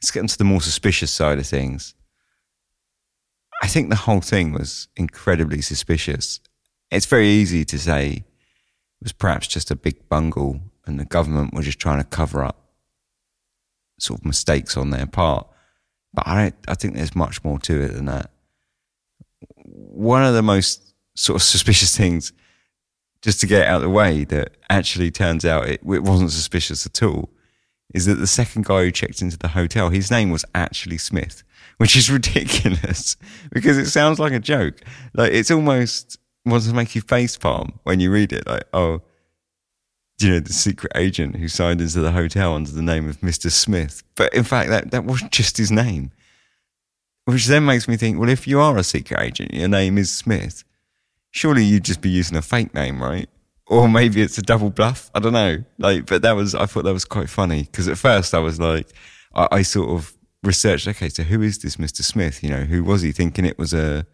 let's get into the more suspicious side of things. I think the whole thing was incredibly suspicious. It's very easy to say was perhaps just a big bungle and the government were just trying to cover up sort of mistakes on their part. But I, don't, I think there's much more to it than that. One of the most sort of suspicious things, just to get out of the way, that actually turns out it, it wasn't suspicious at all, is that the second guy who checked into the hotel, his name was actually Smith, which is ridiculous because it sounds like a joke. Like it's almost wants to make you face palm when you read it. Like, oh, you know, the secret agent who signed into the hotel under the name of Mr. Smith. But in fact, that, that wasn't just his name. Which then makes me think, well, if you are a secret agent, your name is Smith, surely you'd just be using a fake name, right? Or maybe it's a double bluff. I don't know. Like, but that was, I thought that was quite funny because at first I was like, I, I sort of researched, okay, so who is this Mr. Smith? You know, who was he thinking it was a,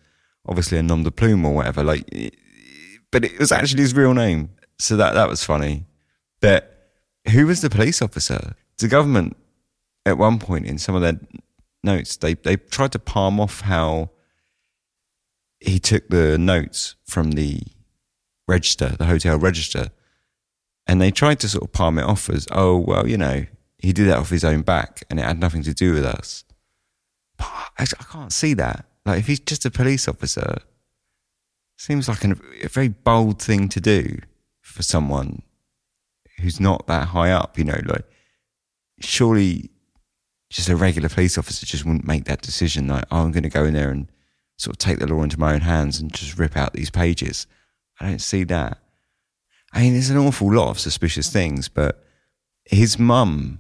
obviously a nom de plume or whatever. Like, but it was actually his real name, so that that was funny. But who was the police officer? The government at one point in some of their notes they they tried to palm off how he took the notes from the register, the hotel register, and they tried to sort of palm it off as, oh well, you know, he did that off his own back, and it had nothing to do with us. But I, I can't see that. Like, if he's just a police officer, seems like an, a very bold thing to do for someone who's not that high up. You know, like surely just a regular police officer just wouldn't make that decision. Like, oh, I'm going to go in there and sort of take the law into my own hands and just rip out these pages. I don't see that. I mean, there's an awful lot of suspicious things, but his mum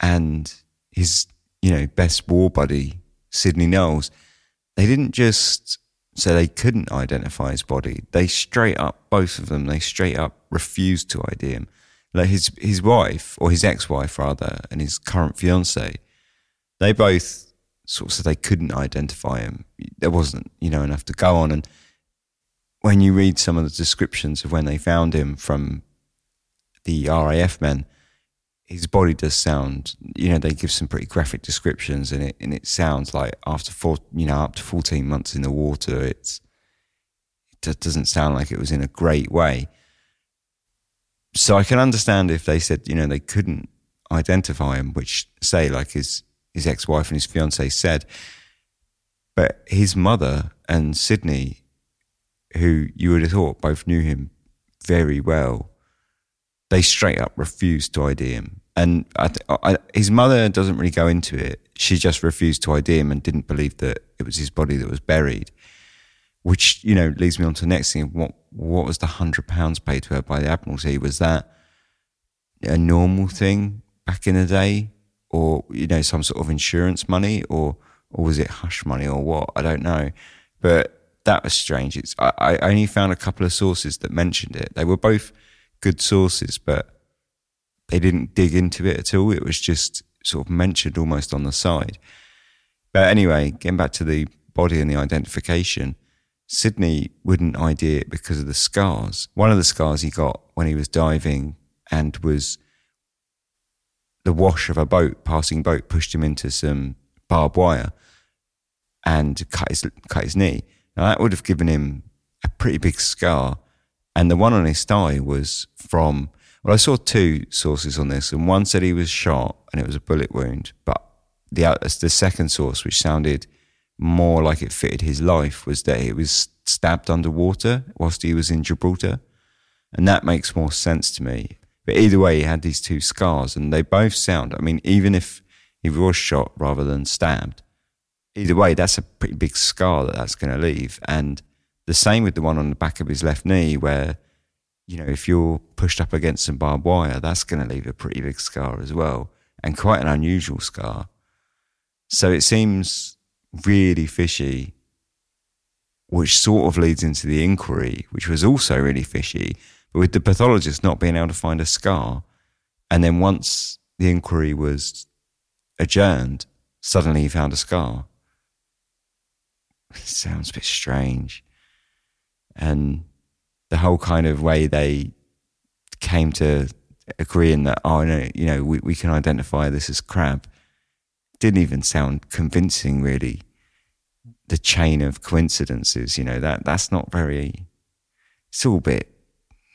and his, you know, best war buddy, Sydney Knowles, they didn't just say they couldn't identify his body. They straight up, both of them, they straight up refused to ID him. Like his his wife or his ex wife rather, and his current fiance, they both sort of said they couldn't identify him. There wasn't, you know, enough to go on. And when you read some of the descriptions of when they found him from the RAF men, his body does sound, you know, they give some pretty graphic descriptions, and it and it sounds like after four, you know, up to fourteen months in the water, it's it doesn't sound like it was in a great way. So I can understand if they said, you know, they couldn't identify him, which say like his his ex wife and his fiance said, but his mother and Sydney, who you would have thought both knew him very well they straight up refused to ID him. And I, I, his mother doesn't really go into it. She just refused to ID him and didn't believe that it was his body that was buried. Which you know leads me on to the next thing. What what was the hundred pounds paid to her by the Admiralty? Was that a normal thing back in the day, or you know, some sort of insurance money, or or was it hush money, or what? I don't know, but that was strange. It's I, I only found a couple of sources that mentioned it. They were both good sources, but they didn't dig into it at all. It was just sort of mentioned almost on the side. But anyway, getting back to the body and the identification, Sydney wouldn't ID it because of the scars. One of the scars he got when he was diving and was the wash of a boat, passing boat, pushed him into some barbed wire and cut his, cut his knee. Now that would have given him a pretty big scar. And the one on his thigh was from, well, I saw two sources on this, and one said he was shot and it was a bullet wound, but the, the second source, which sounded more like it fitted his life was that he was stabbed underwater whilst he was in Gibraltar. And that makes more sense to me. But either way, he had these two scars and they both sound, I mean, even if he was shot rather than stabbed, either way, that's a pretty big scar that that's going to leave. And the same with the one on the back of his left knee, where, you know, if you're pushed up against some barbed wire, that's going to leave a pretty big scar as well, and quite an unusual scar. So it seems really fishy, which sort of leads into the inquiry, which was also really fishy, but with the pathologist not being able to find a scar. And then once the inquiry was adjourned, suddenly he found a scar. It sounds a bit strange. And the whole kind of way they came to agreeing that, oh, no, you know, we, we can identify this as Crabb didn't even sound convincing, really. The chain of coincidences, you know, that that's not very. It's all a bit.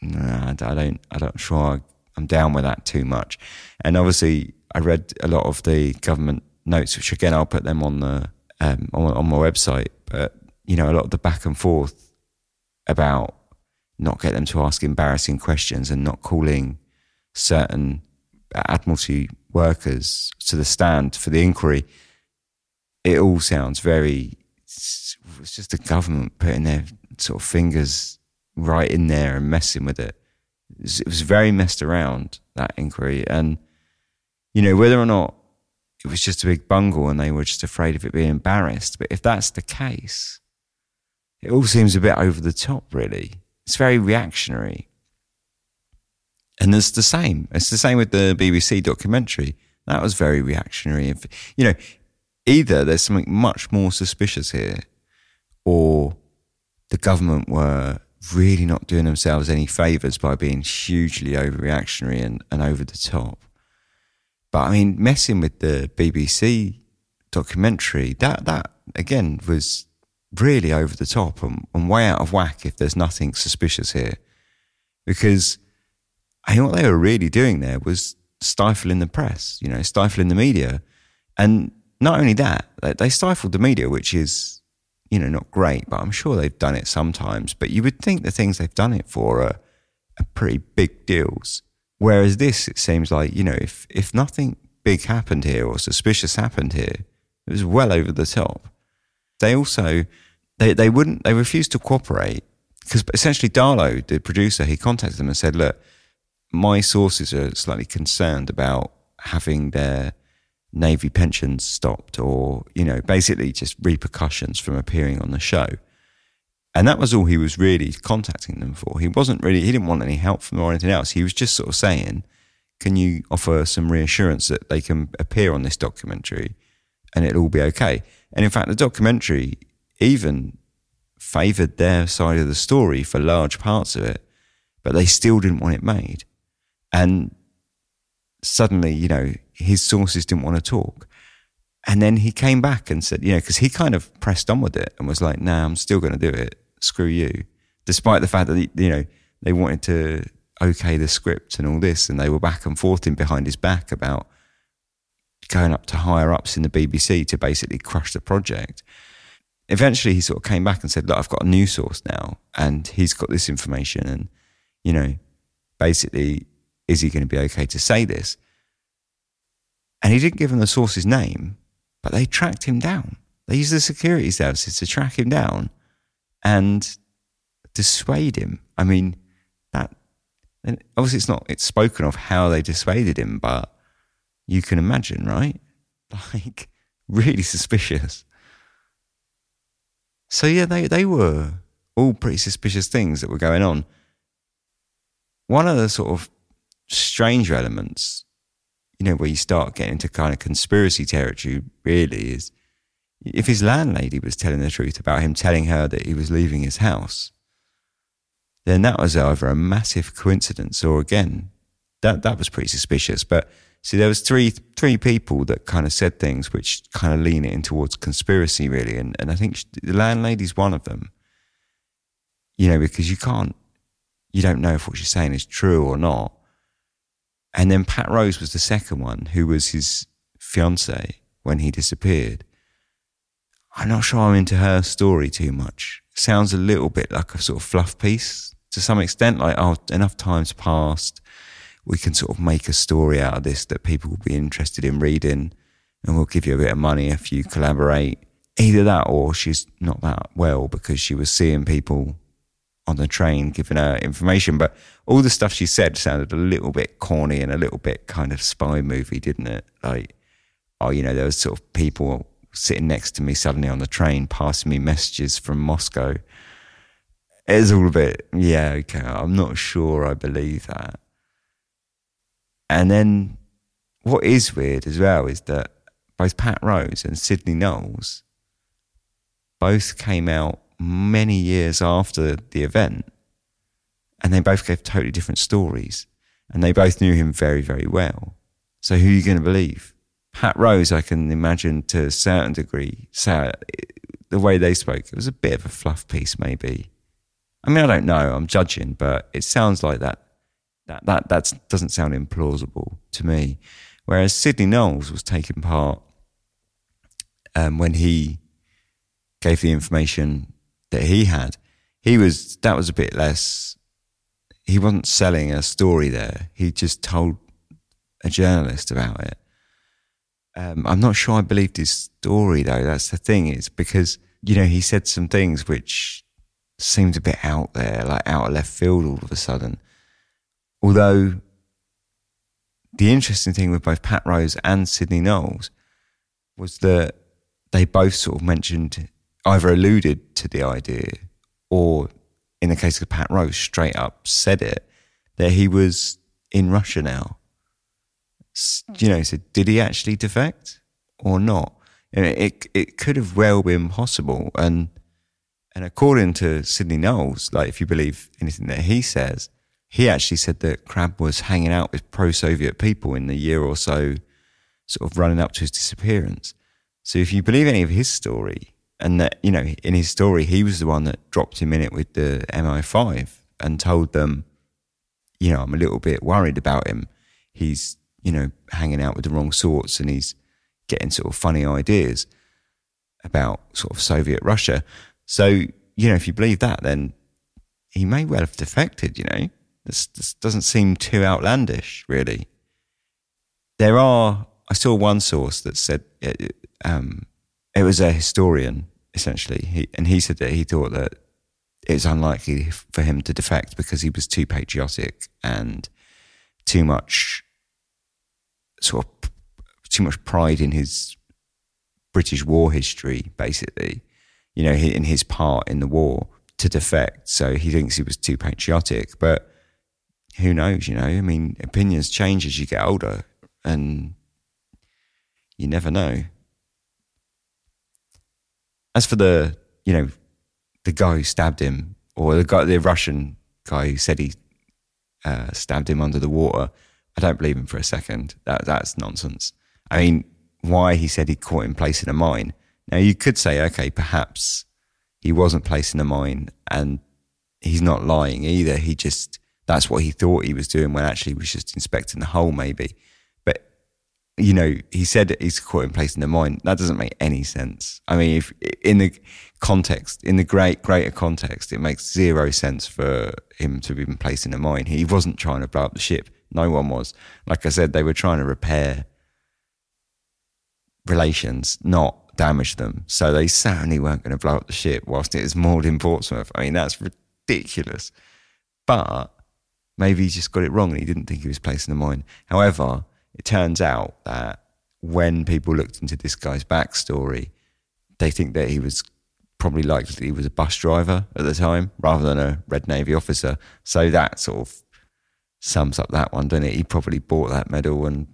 Nah, I don't. I don't sure I'm down with that too much. And obviously, I read a lot of the government notes, which again I'll put them on the um, on, on my website. But you know, a lot of the back and forth about not get them to ask embarrassing questions and not calling certain Admiralty workers to the stand for the inquiry, it all sounds very. It's just the government putting their sort of fingers right in there and messing with it. It was, it was very messed around that inquiry, and you know whether or not it was just a big bungle and they were just afraid of it being embarrassed. But if that's the case, it all seems a bit over the top. Really, it's very reactionary. And it's the same. It's the same with the BBC documentary. That was very reactionary. You know, either there's something much more suspicious here, or the government were really not doing themselves any favors by being hugely overreactionary and, and over the top. But I mean, messing with the BBC documentary, that that again was really over the top and, and way out of whack if there's nothing suspicious here. Because I think what they were really doing there was stifling the press, you know, stifling the media. And not only that, they stifled the media, which is, you know, not great, but I'm sure they've done it sometimes. But you would think the things they've done it for are, are pretty big deals. Whereas this, it seems like, you know, if, if nothing big happened here or suspicious happened here, it was well over the top. They also, they, they wouldn't, they refused to cooperate because essentially Darlow, the producer, he contacted them and said, look, my sources are slightly concerned about having their Navy pensions stopped or, you know, basically just repercussions from appearing on the show. And that was all he was really contacting them for. He wasn't really, he didn't want any help from them or anything else. He was just sort of saying, can you offer some reassurance that they can appear on this documentary and it'll all be okay? And in fact, the documentary even favored their side of the story for large parts of it, but they still didn't want it made. And suddenly, you know, his sources didn't want to talk. And then he came back and said, you know, because he kind of pressed on with it and was like, nah, I'm still going to do it. Screw you. Despite the fact that, you know, they wanted to okay the script and all this. And they were back and forth in behind his back about going up to higher ups in the BBC to basically crush the project. Eventually, he sort of came back and said, look, I've got a new source now and he's got this information. And, you know, basically is he going to be okay to say this? And he didn't give them the source's name, but they tracked him down. They used the security services to track him down and dissuade him. I mean, that obviously it's not it's spoken of how they dissuaded him, but you can imagine, right? Like, really suspicious. So, yeah, they, they were all pretty suspicious things that were going on. One of the sort of stranger elements, you know, where you start getting into kind of conspiracy territory, really, is if his landlady was telling the truth about him telling her that he was leaving his house, then that was either a massive coincidence or again, that that was pretty suspicious. But see, there was three three people that kind of said things which kind of lean it in towards conspiracy, really, and and I think the landlady's one of them. You know, because you can't, you don't know if what she's saying is true or not. And then Pat Rose was the second one, who was his fiance when he disappeared. I'm not sure I'm into her story too much. Sounds a little bit like a sort of fluff piece to some extent. Like, oh, enough time's passed. We can sort of make a story out of this that people will be interested in reading and we'll give you a bit of money if you collaborate. Either that or she's not that well because she was seeing people on the train giving her information. But all the stuff she said sounded a little bit corny and a little bit kind of spy movie, didn't it? Like, oh, you know, there was sort of people sitting next to me suddenly on the train, passing me messages from Moscow. It's all a bit, yeah, okay, I'm not sure I believe that. And then what is weird as well is that both Pat Rose and Sydney Knowles both came out many years after the event and they both gave totally different stories and they both knew him very, very well. So who are you going to believe? Pat Rose, I can imagine to a certain degree, so the way they spoke, it was a bit of a fluff piece, maybe. I mean, I don't know. I'm judging, but it sounds like that. That that that doesn't sound implausible to me. Whereas Sydney Knowles was taking part um, when he gave the information that he had. He was that was a bit less. He wasn't selling a story there. He just told a journalist about it. Um, I'm not sure I believed his story though. That's the thing is because, you know, he said some things which seemed a bit out there, like out of left field all of a sudden. Although the interesting thing with both Pat Rose and Sydney Knowles was that they both sort of mentioned, either alluded to the idea or in the case of Pat Rose, straight up said it, that he was in Russia now you know, so did he actually defect or not? It it could have well been possible, and and according to Sydney Knowles, like if you believe anything that he says, he actually said that Crabb was hanging out with pro-Soviet people in the year or so, sort of running up to his disappearance. So if you believe any of his story, and that you know in his story he was the one that dropped him in it with the MI5 and told them, you know, I'm a little bit worried about him. He's you know, hanging out with the wrong sorts and he's getting sort of funny ideas about sort of Soviet Russia. So, you know, if you believe that, then he may well have defected, you know. This, this doesn't seem too outlandish, really. There are, I saw one source that said it, um, it was a historian, essentially, he, and he said that he thought that it was unlikely for him to defect because he was too patriotic and too much sort of too much pride in his British war history, basically, you know, in his part in the war to defect. So he thinks he was too patriotic. But who knows, you know? I mean, opinions change as you get older, and you never know. As for the, you know, the guy who stabbed him, or the guy, the Russian guy who said he uh, stabbed him under the water, I don't believe him for a second. That that's nonsense. I mean, why he said he caught him placing a mine. Now you could say, okay, perhaps he wasn't placing a mine and he's not lying either. He just that's what he thought he was doing when actually he was just inspecting the hole, maybe. But you know, he said he's caught in place in the mine. That doesn't make any sense. I mean, if in the context, in the great greater context, it makes zero sense for him to have been in a mine. He wasn't trying to blow up the ship. No one was. Like I said, they were trying to repair relations, not damage them. So they certainly weren't going to blow up the ship whilst it was moored in Portsmouth. I mean, that's ridiculous. But maybe he just got it wrong and he didn't think he was placing a mine. However, it turns out that when people looked into this guy's backstory, they think that he was probably likely he was a bus driver at the time rather than a Red Navy officer. So that sort of sums up that one, doesn't it? He probably bought that medal and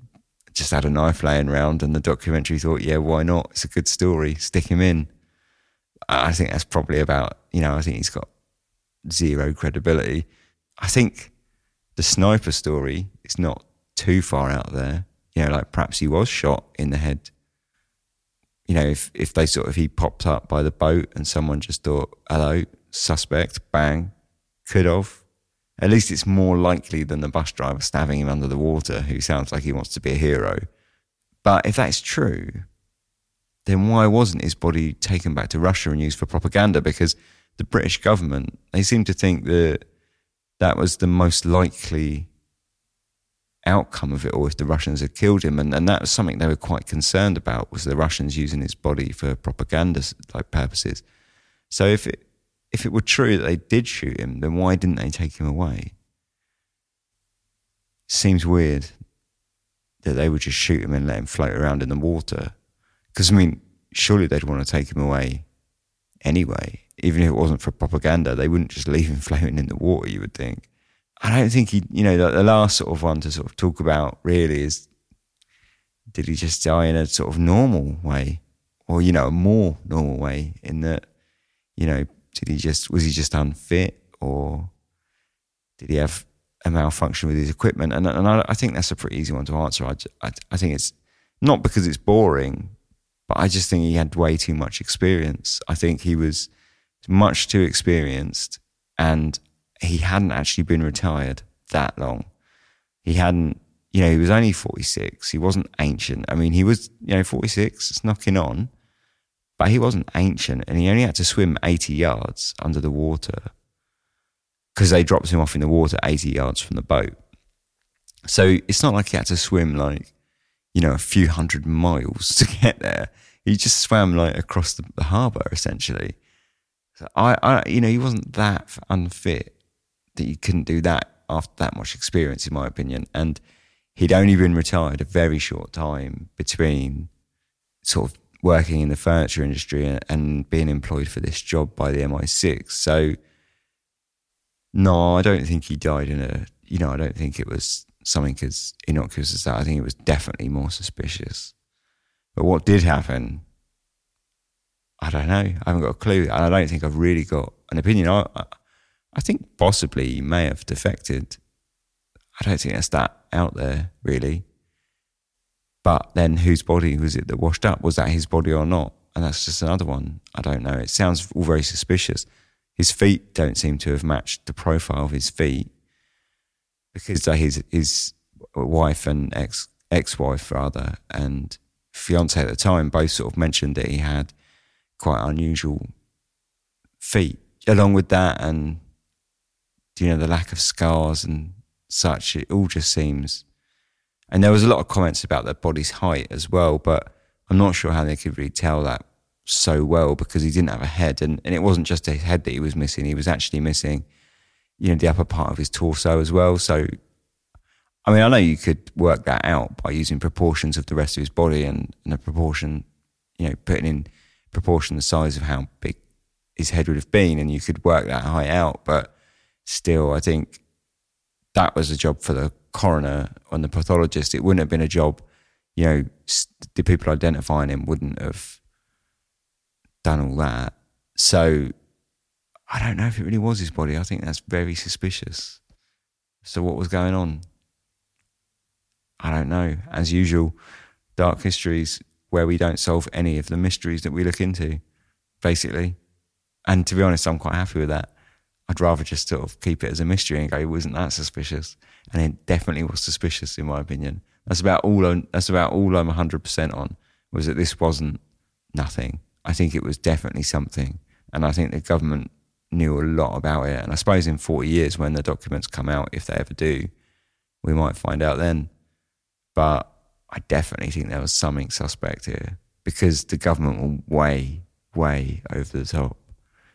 just had a knife laying around, and the documentary thought, yeah, why not? It's a good story, stick him in. I think that's probably about, you know, I think he's got zero credibility. I think the sniper story is not too far out there. You know, like perhaps he was shot in the head. You know, if, if they sort of, he popped up by the boat and someone just thought, hello, suspect, bang, could have. At least it's more likely than the bus driver stabbing him under the water, who sounds like he wants to be a hero. But if that's true, then why wasn't his body taken back to Russia and used for propaganda? Because the British government, they seem to think that that was the most likely outcome of it all if the Russians had killed him. And, and that was something they were quite concerned about was the Russians using his body for propaganda like purposes. So if it, if it were true that they did shoot him, then why didn't they take him away? Seems weird that they would just shoot him and let him float around in the water. Because, I mean, surely they'd want to take him away anyway. Even if it wasn't for propaganda, they wouldn't just leave him floating in the water, you would think. I don't think he, you know, the, the last sort of one to sort of talk about really is did he just die in a sort of normal way or, you know, a more normal way in that, you know, did he just, was he just unfit or did he have a malfunction with his equipment? And, and I, I think that's a pretty easy one to answer. I, I, I think it's not because it's boring, but I just think he had way too much experience. I think he was much too experienced and he hadn't actually been retired that long. He hadn't, you know, he was only 46. He wasn't ancient. I mean, he was, you know, 46, it's knocking on, but he wasn't ancient and he only had to swim 80 yards under the water because they dropped him off in the water 80 yards from the boat. So it's not like he had to swim like, you know, a few hundred miles to get there. He just swam like across the, the harbour essentially. So I, I, you know, he wasn't that unfit that you couldn't do that after that much experience, in my opinion. And he'd only been retired a very short time between sort of working in the furniture industry and being employed for this job by the MI6. So, no, I don't think he died in a, you know, I don't think it was something as innocuous as that. I think it was definitely more suspicious. But what did happen, I don't know. I haven't got a clue. And I don't think I've really got an opinion. I, I think possibly he may have defected. I don't think that's that out there, really. But then whose body was it that washed up? Was that his body or not? And that's just another one. I don't know. It sounds all very suspicious. His feet don't seem to have matched the profile of his feet because his his wife and ex ex wife rather and fiance at the time both sort of mentioned that he had quite unusual feet. Along with that, and you know, the lack of scars and such, it all just seems. And there was a lot of comments about their body's height as well, but I'm not sure how they could really tell that so well because he didn't have a head. And, and it wasn't just his head that he was missing, he was actually missing, you know, the upper part of his torso as well. So, I mean, I know you could work that out by using proportions of the rest of his body and, and a proportion, you know, putting in proportion the size of how big his head would have been, and you could work that height out. But still, I think that was a job for the coroner and the pathologist. It wouldn't have been a job, you know, the people identifying him wouldn't have done all that. So I don't know if it really was his body. I think that's very suspicious. So what was going on? I don't know. As usual, dark histories where we don't solve any of the mysteries that we look into, basically. And to be honest, I'm quite happy with that. I'd rather just sort of keep it as a mystery and go, wasn't that suspicious. And it definitely was suspicious, in my opinion. That's about all. I'm, that's about all I'm 100 percent on. Was that this wasn't nothing. I think it was definitely something, and I think the government knew a lot about it. And I suppose in 40 years, when the documents come out, if they ever do, we might find out then. But I definitely think there was something suspect here because the government were way, way over the top.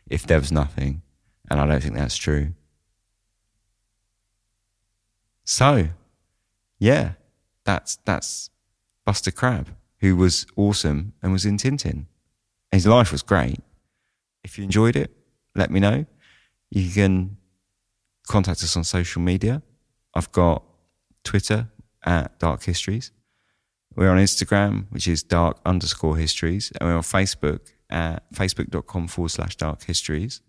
If there was nothing, and I don't think that's true. So, yeah, that's that's Buster Crabb, who was awesome and was in Tintin. His life was great. If you enjoyed it, let me know. You can contact us on social media. I've got Twitter at Dark Histories. We're on Instagram, which is dark underscore histories. And we're on Facebook at facebook.com forward slash dark histories.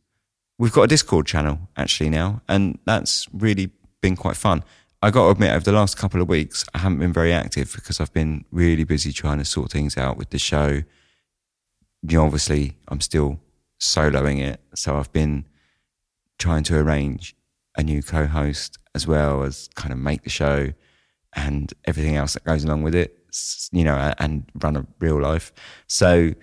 We've got a Discord channel actually now, and that's really been quite fun. I got to admit, over the last couple of weeks, I haven't been very active because I've been really busy trying to sort things out with the show. You know, obviously, I'm still soloing it, so I've been trying to arrange a new co-host as well as kind of make the show and everything else that goes along with it, you know, and run a real life. So,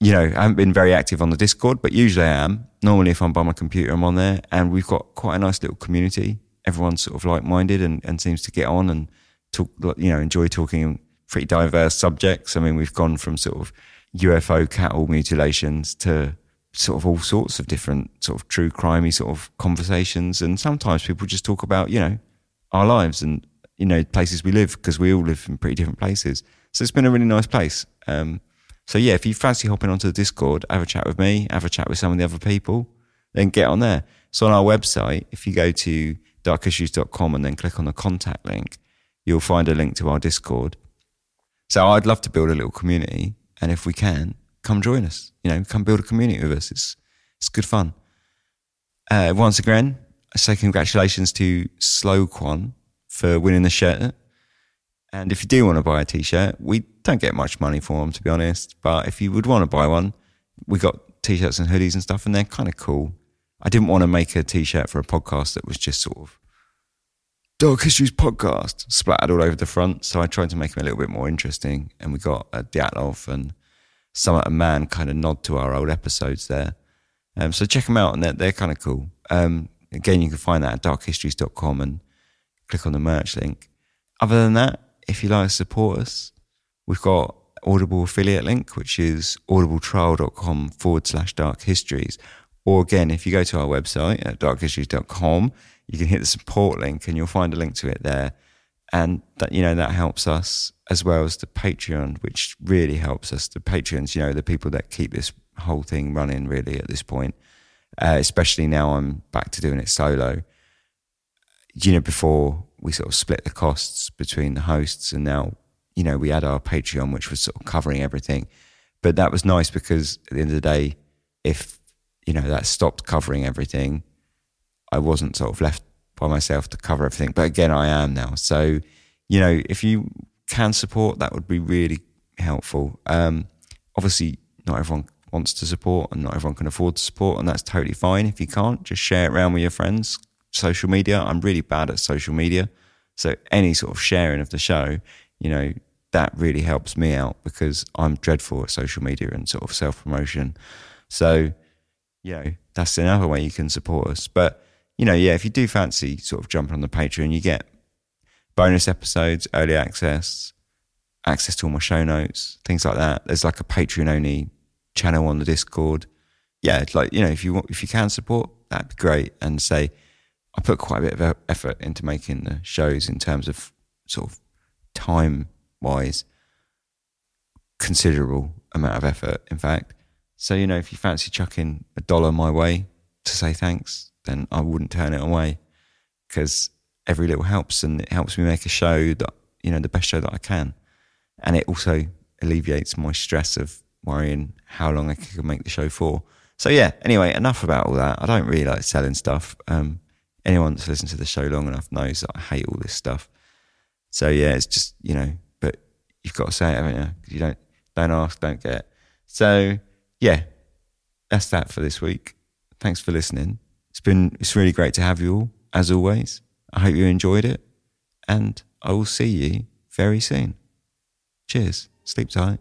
you know, I haven't been very active on the Discord, but usually I am. Normally, if I'm by my computer, I'm on there, and we've got quite a nice little community. Everyone's sort of like-minded and, and seems to get on and talk, you know, enjoy talking pretty diverse subjects. I mean, we've gone from sort of UFO cattle mutilations to sort of all sorts of different sort of true crimey sort of conversations. And sometimes people just talk about, you know, our lives and, you know, places we live because we all live in pretty different places. So it's been a really nice place. Um, so yeah, if you fancy hopping onto the Discord, have a chat with me, have a chat with some of the other people, then get on there. So on our website, if you go to darkhistories.com and then click on the contact link, you'll find a link to our Discord. So I'd love to build a little community. And if we can, come join us. You know, come build a community with us. It's it's good fun. Uh, once again, I say congratulations to Slow Quan for winning the shirt. And if you do want to buy a t-shirt, we don't get much money for them, to be honest. But if you would want to buy one, we got t-shirts and hoodies and stuff, and they're kind of cool. I didn't want to make a t-shirt for a podcast that was just sort of Dark Histories podcast splattered all over the front. So I tried to make them a little bit more interesting. And we got a Dyatlov and Somerton Man kind of nod to our old episodes there. Um, so check them out, and they're, they're kind of cool. Um, again, you can find that at darkhistories.com and click on the merch link. Other than that, if you like to support us, we've got Audible affiliate link, which is audibletrial.com forward slash dark histories. Or again, if you go to our website at darkhistories.com, you can hit the support link and you'll find a link to it there and that you know that helps us as well as the patreon which really helps us the patrons you know the people that keep this whole thing running really at this point uh, especially now i'm back to doing it solo you know before we sort of split the costs between the hosts and now you know we had our patreon which was sort of covering everything but that was nice because at the end of the day if you know that stopped covering everything i wasn't sort of left by myself to cover everything. But again, I am now. So, you know, if you can support, that would be really helpful. Um, obviously, not everyone wants to support and not everyone can afford to support, and that's totally fine. If you can't, just share it around with your friends. Social media, I'm really bad at social media. So, any sort of sharing of the show, you know, that really helps me out because I'm dreadful at social media and sort of self promotion. So, you know, that's another way you can support us. But you know, yeah, if you do fancy sort of jumping on the Patreon, you get bonus episodes, early access, access to all my show notes, things like that. There's like a Patreon only channel on the Discord. Yeah, it's like you know, if you want, if you can support, that'd be great. And say, I put quite a bit of effort into making the shows in terms of sort of time wise, considerable amount of effort. In fact, so you know, if you fancy chucking a dollar my way to say thanks, then I wouldn't turn it away because every little helps and it helps me make a show that, you know, the best show that I can. And it also alleviates my stress of worrying how long I can make the show for. So yeah, anyway, enough about all that. I don't really like selling stuff. Um, anyone that's listened to the show long enough knows that I hate all this stuff. So yeah, it's just, you know, but you've got to say it, haven't you? You don't, don't ask, don't get. So yeah, that's that for this week. Thanks for listening. It's been, it's really great to have you all, as always. I hope you enjoyed it, and I will see you very soon. Cheers. Sleep tight.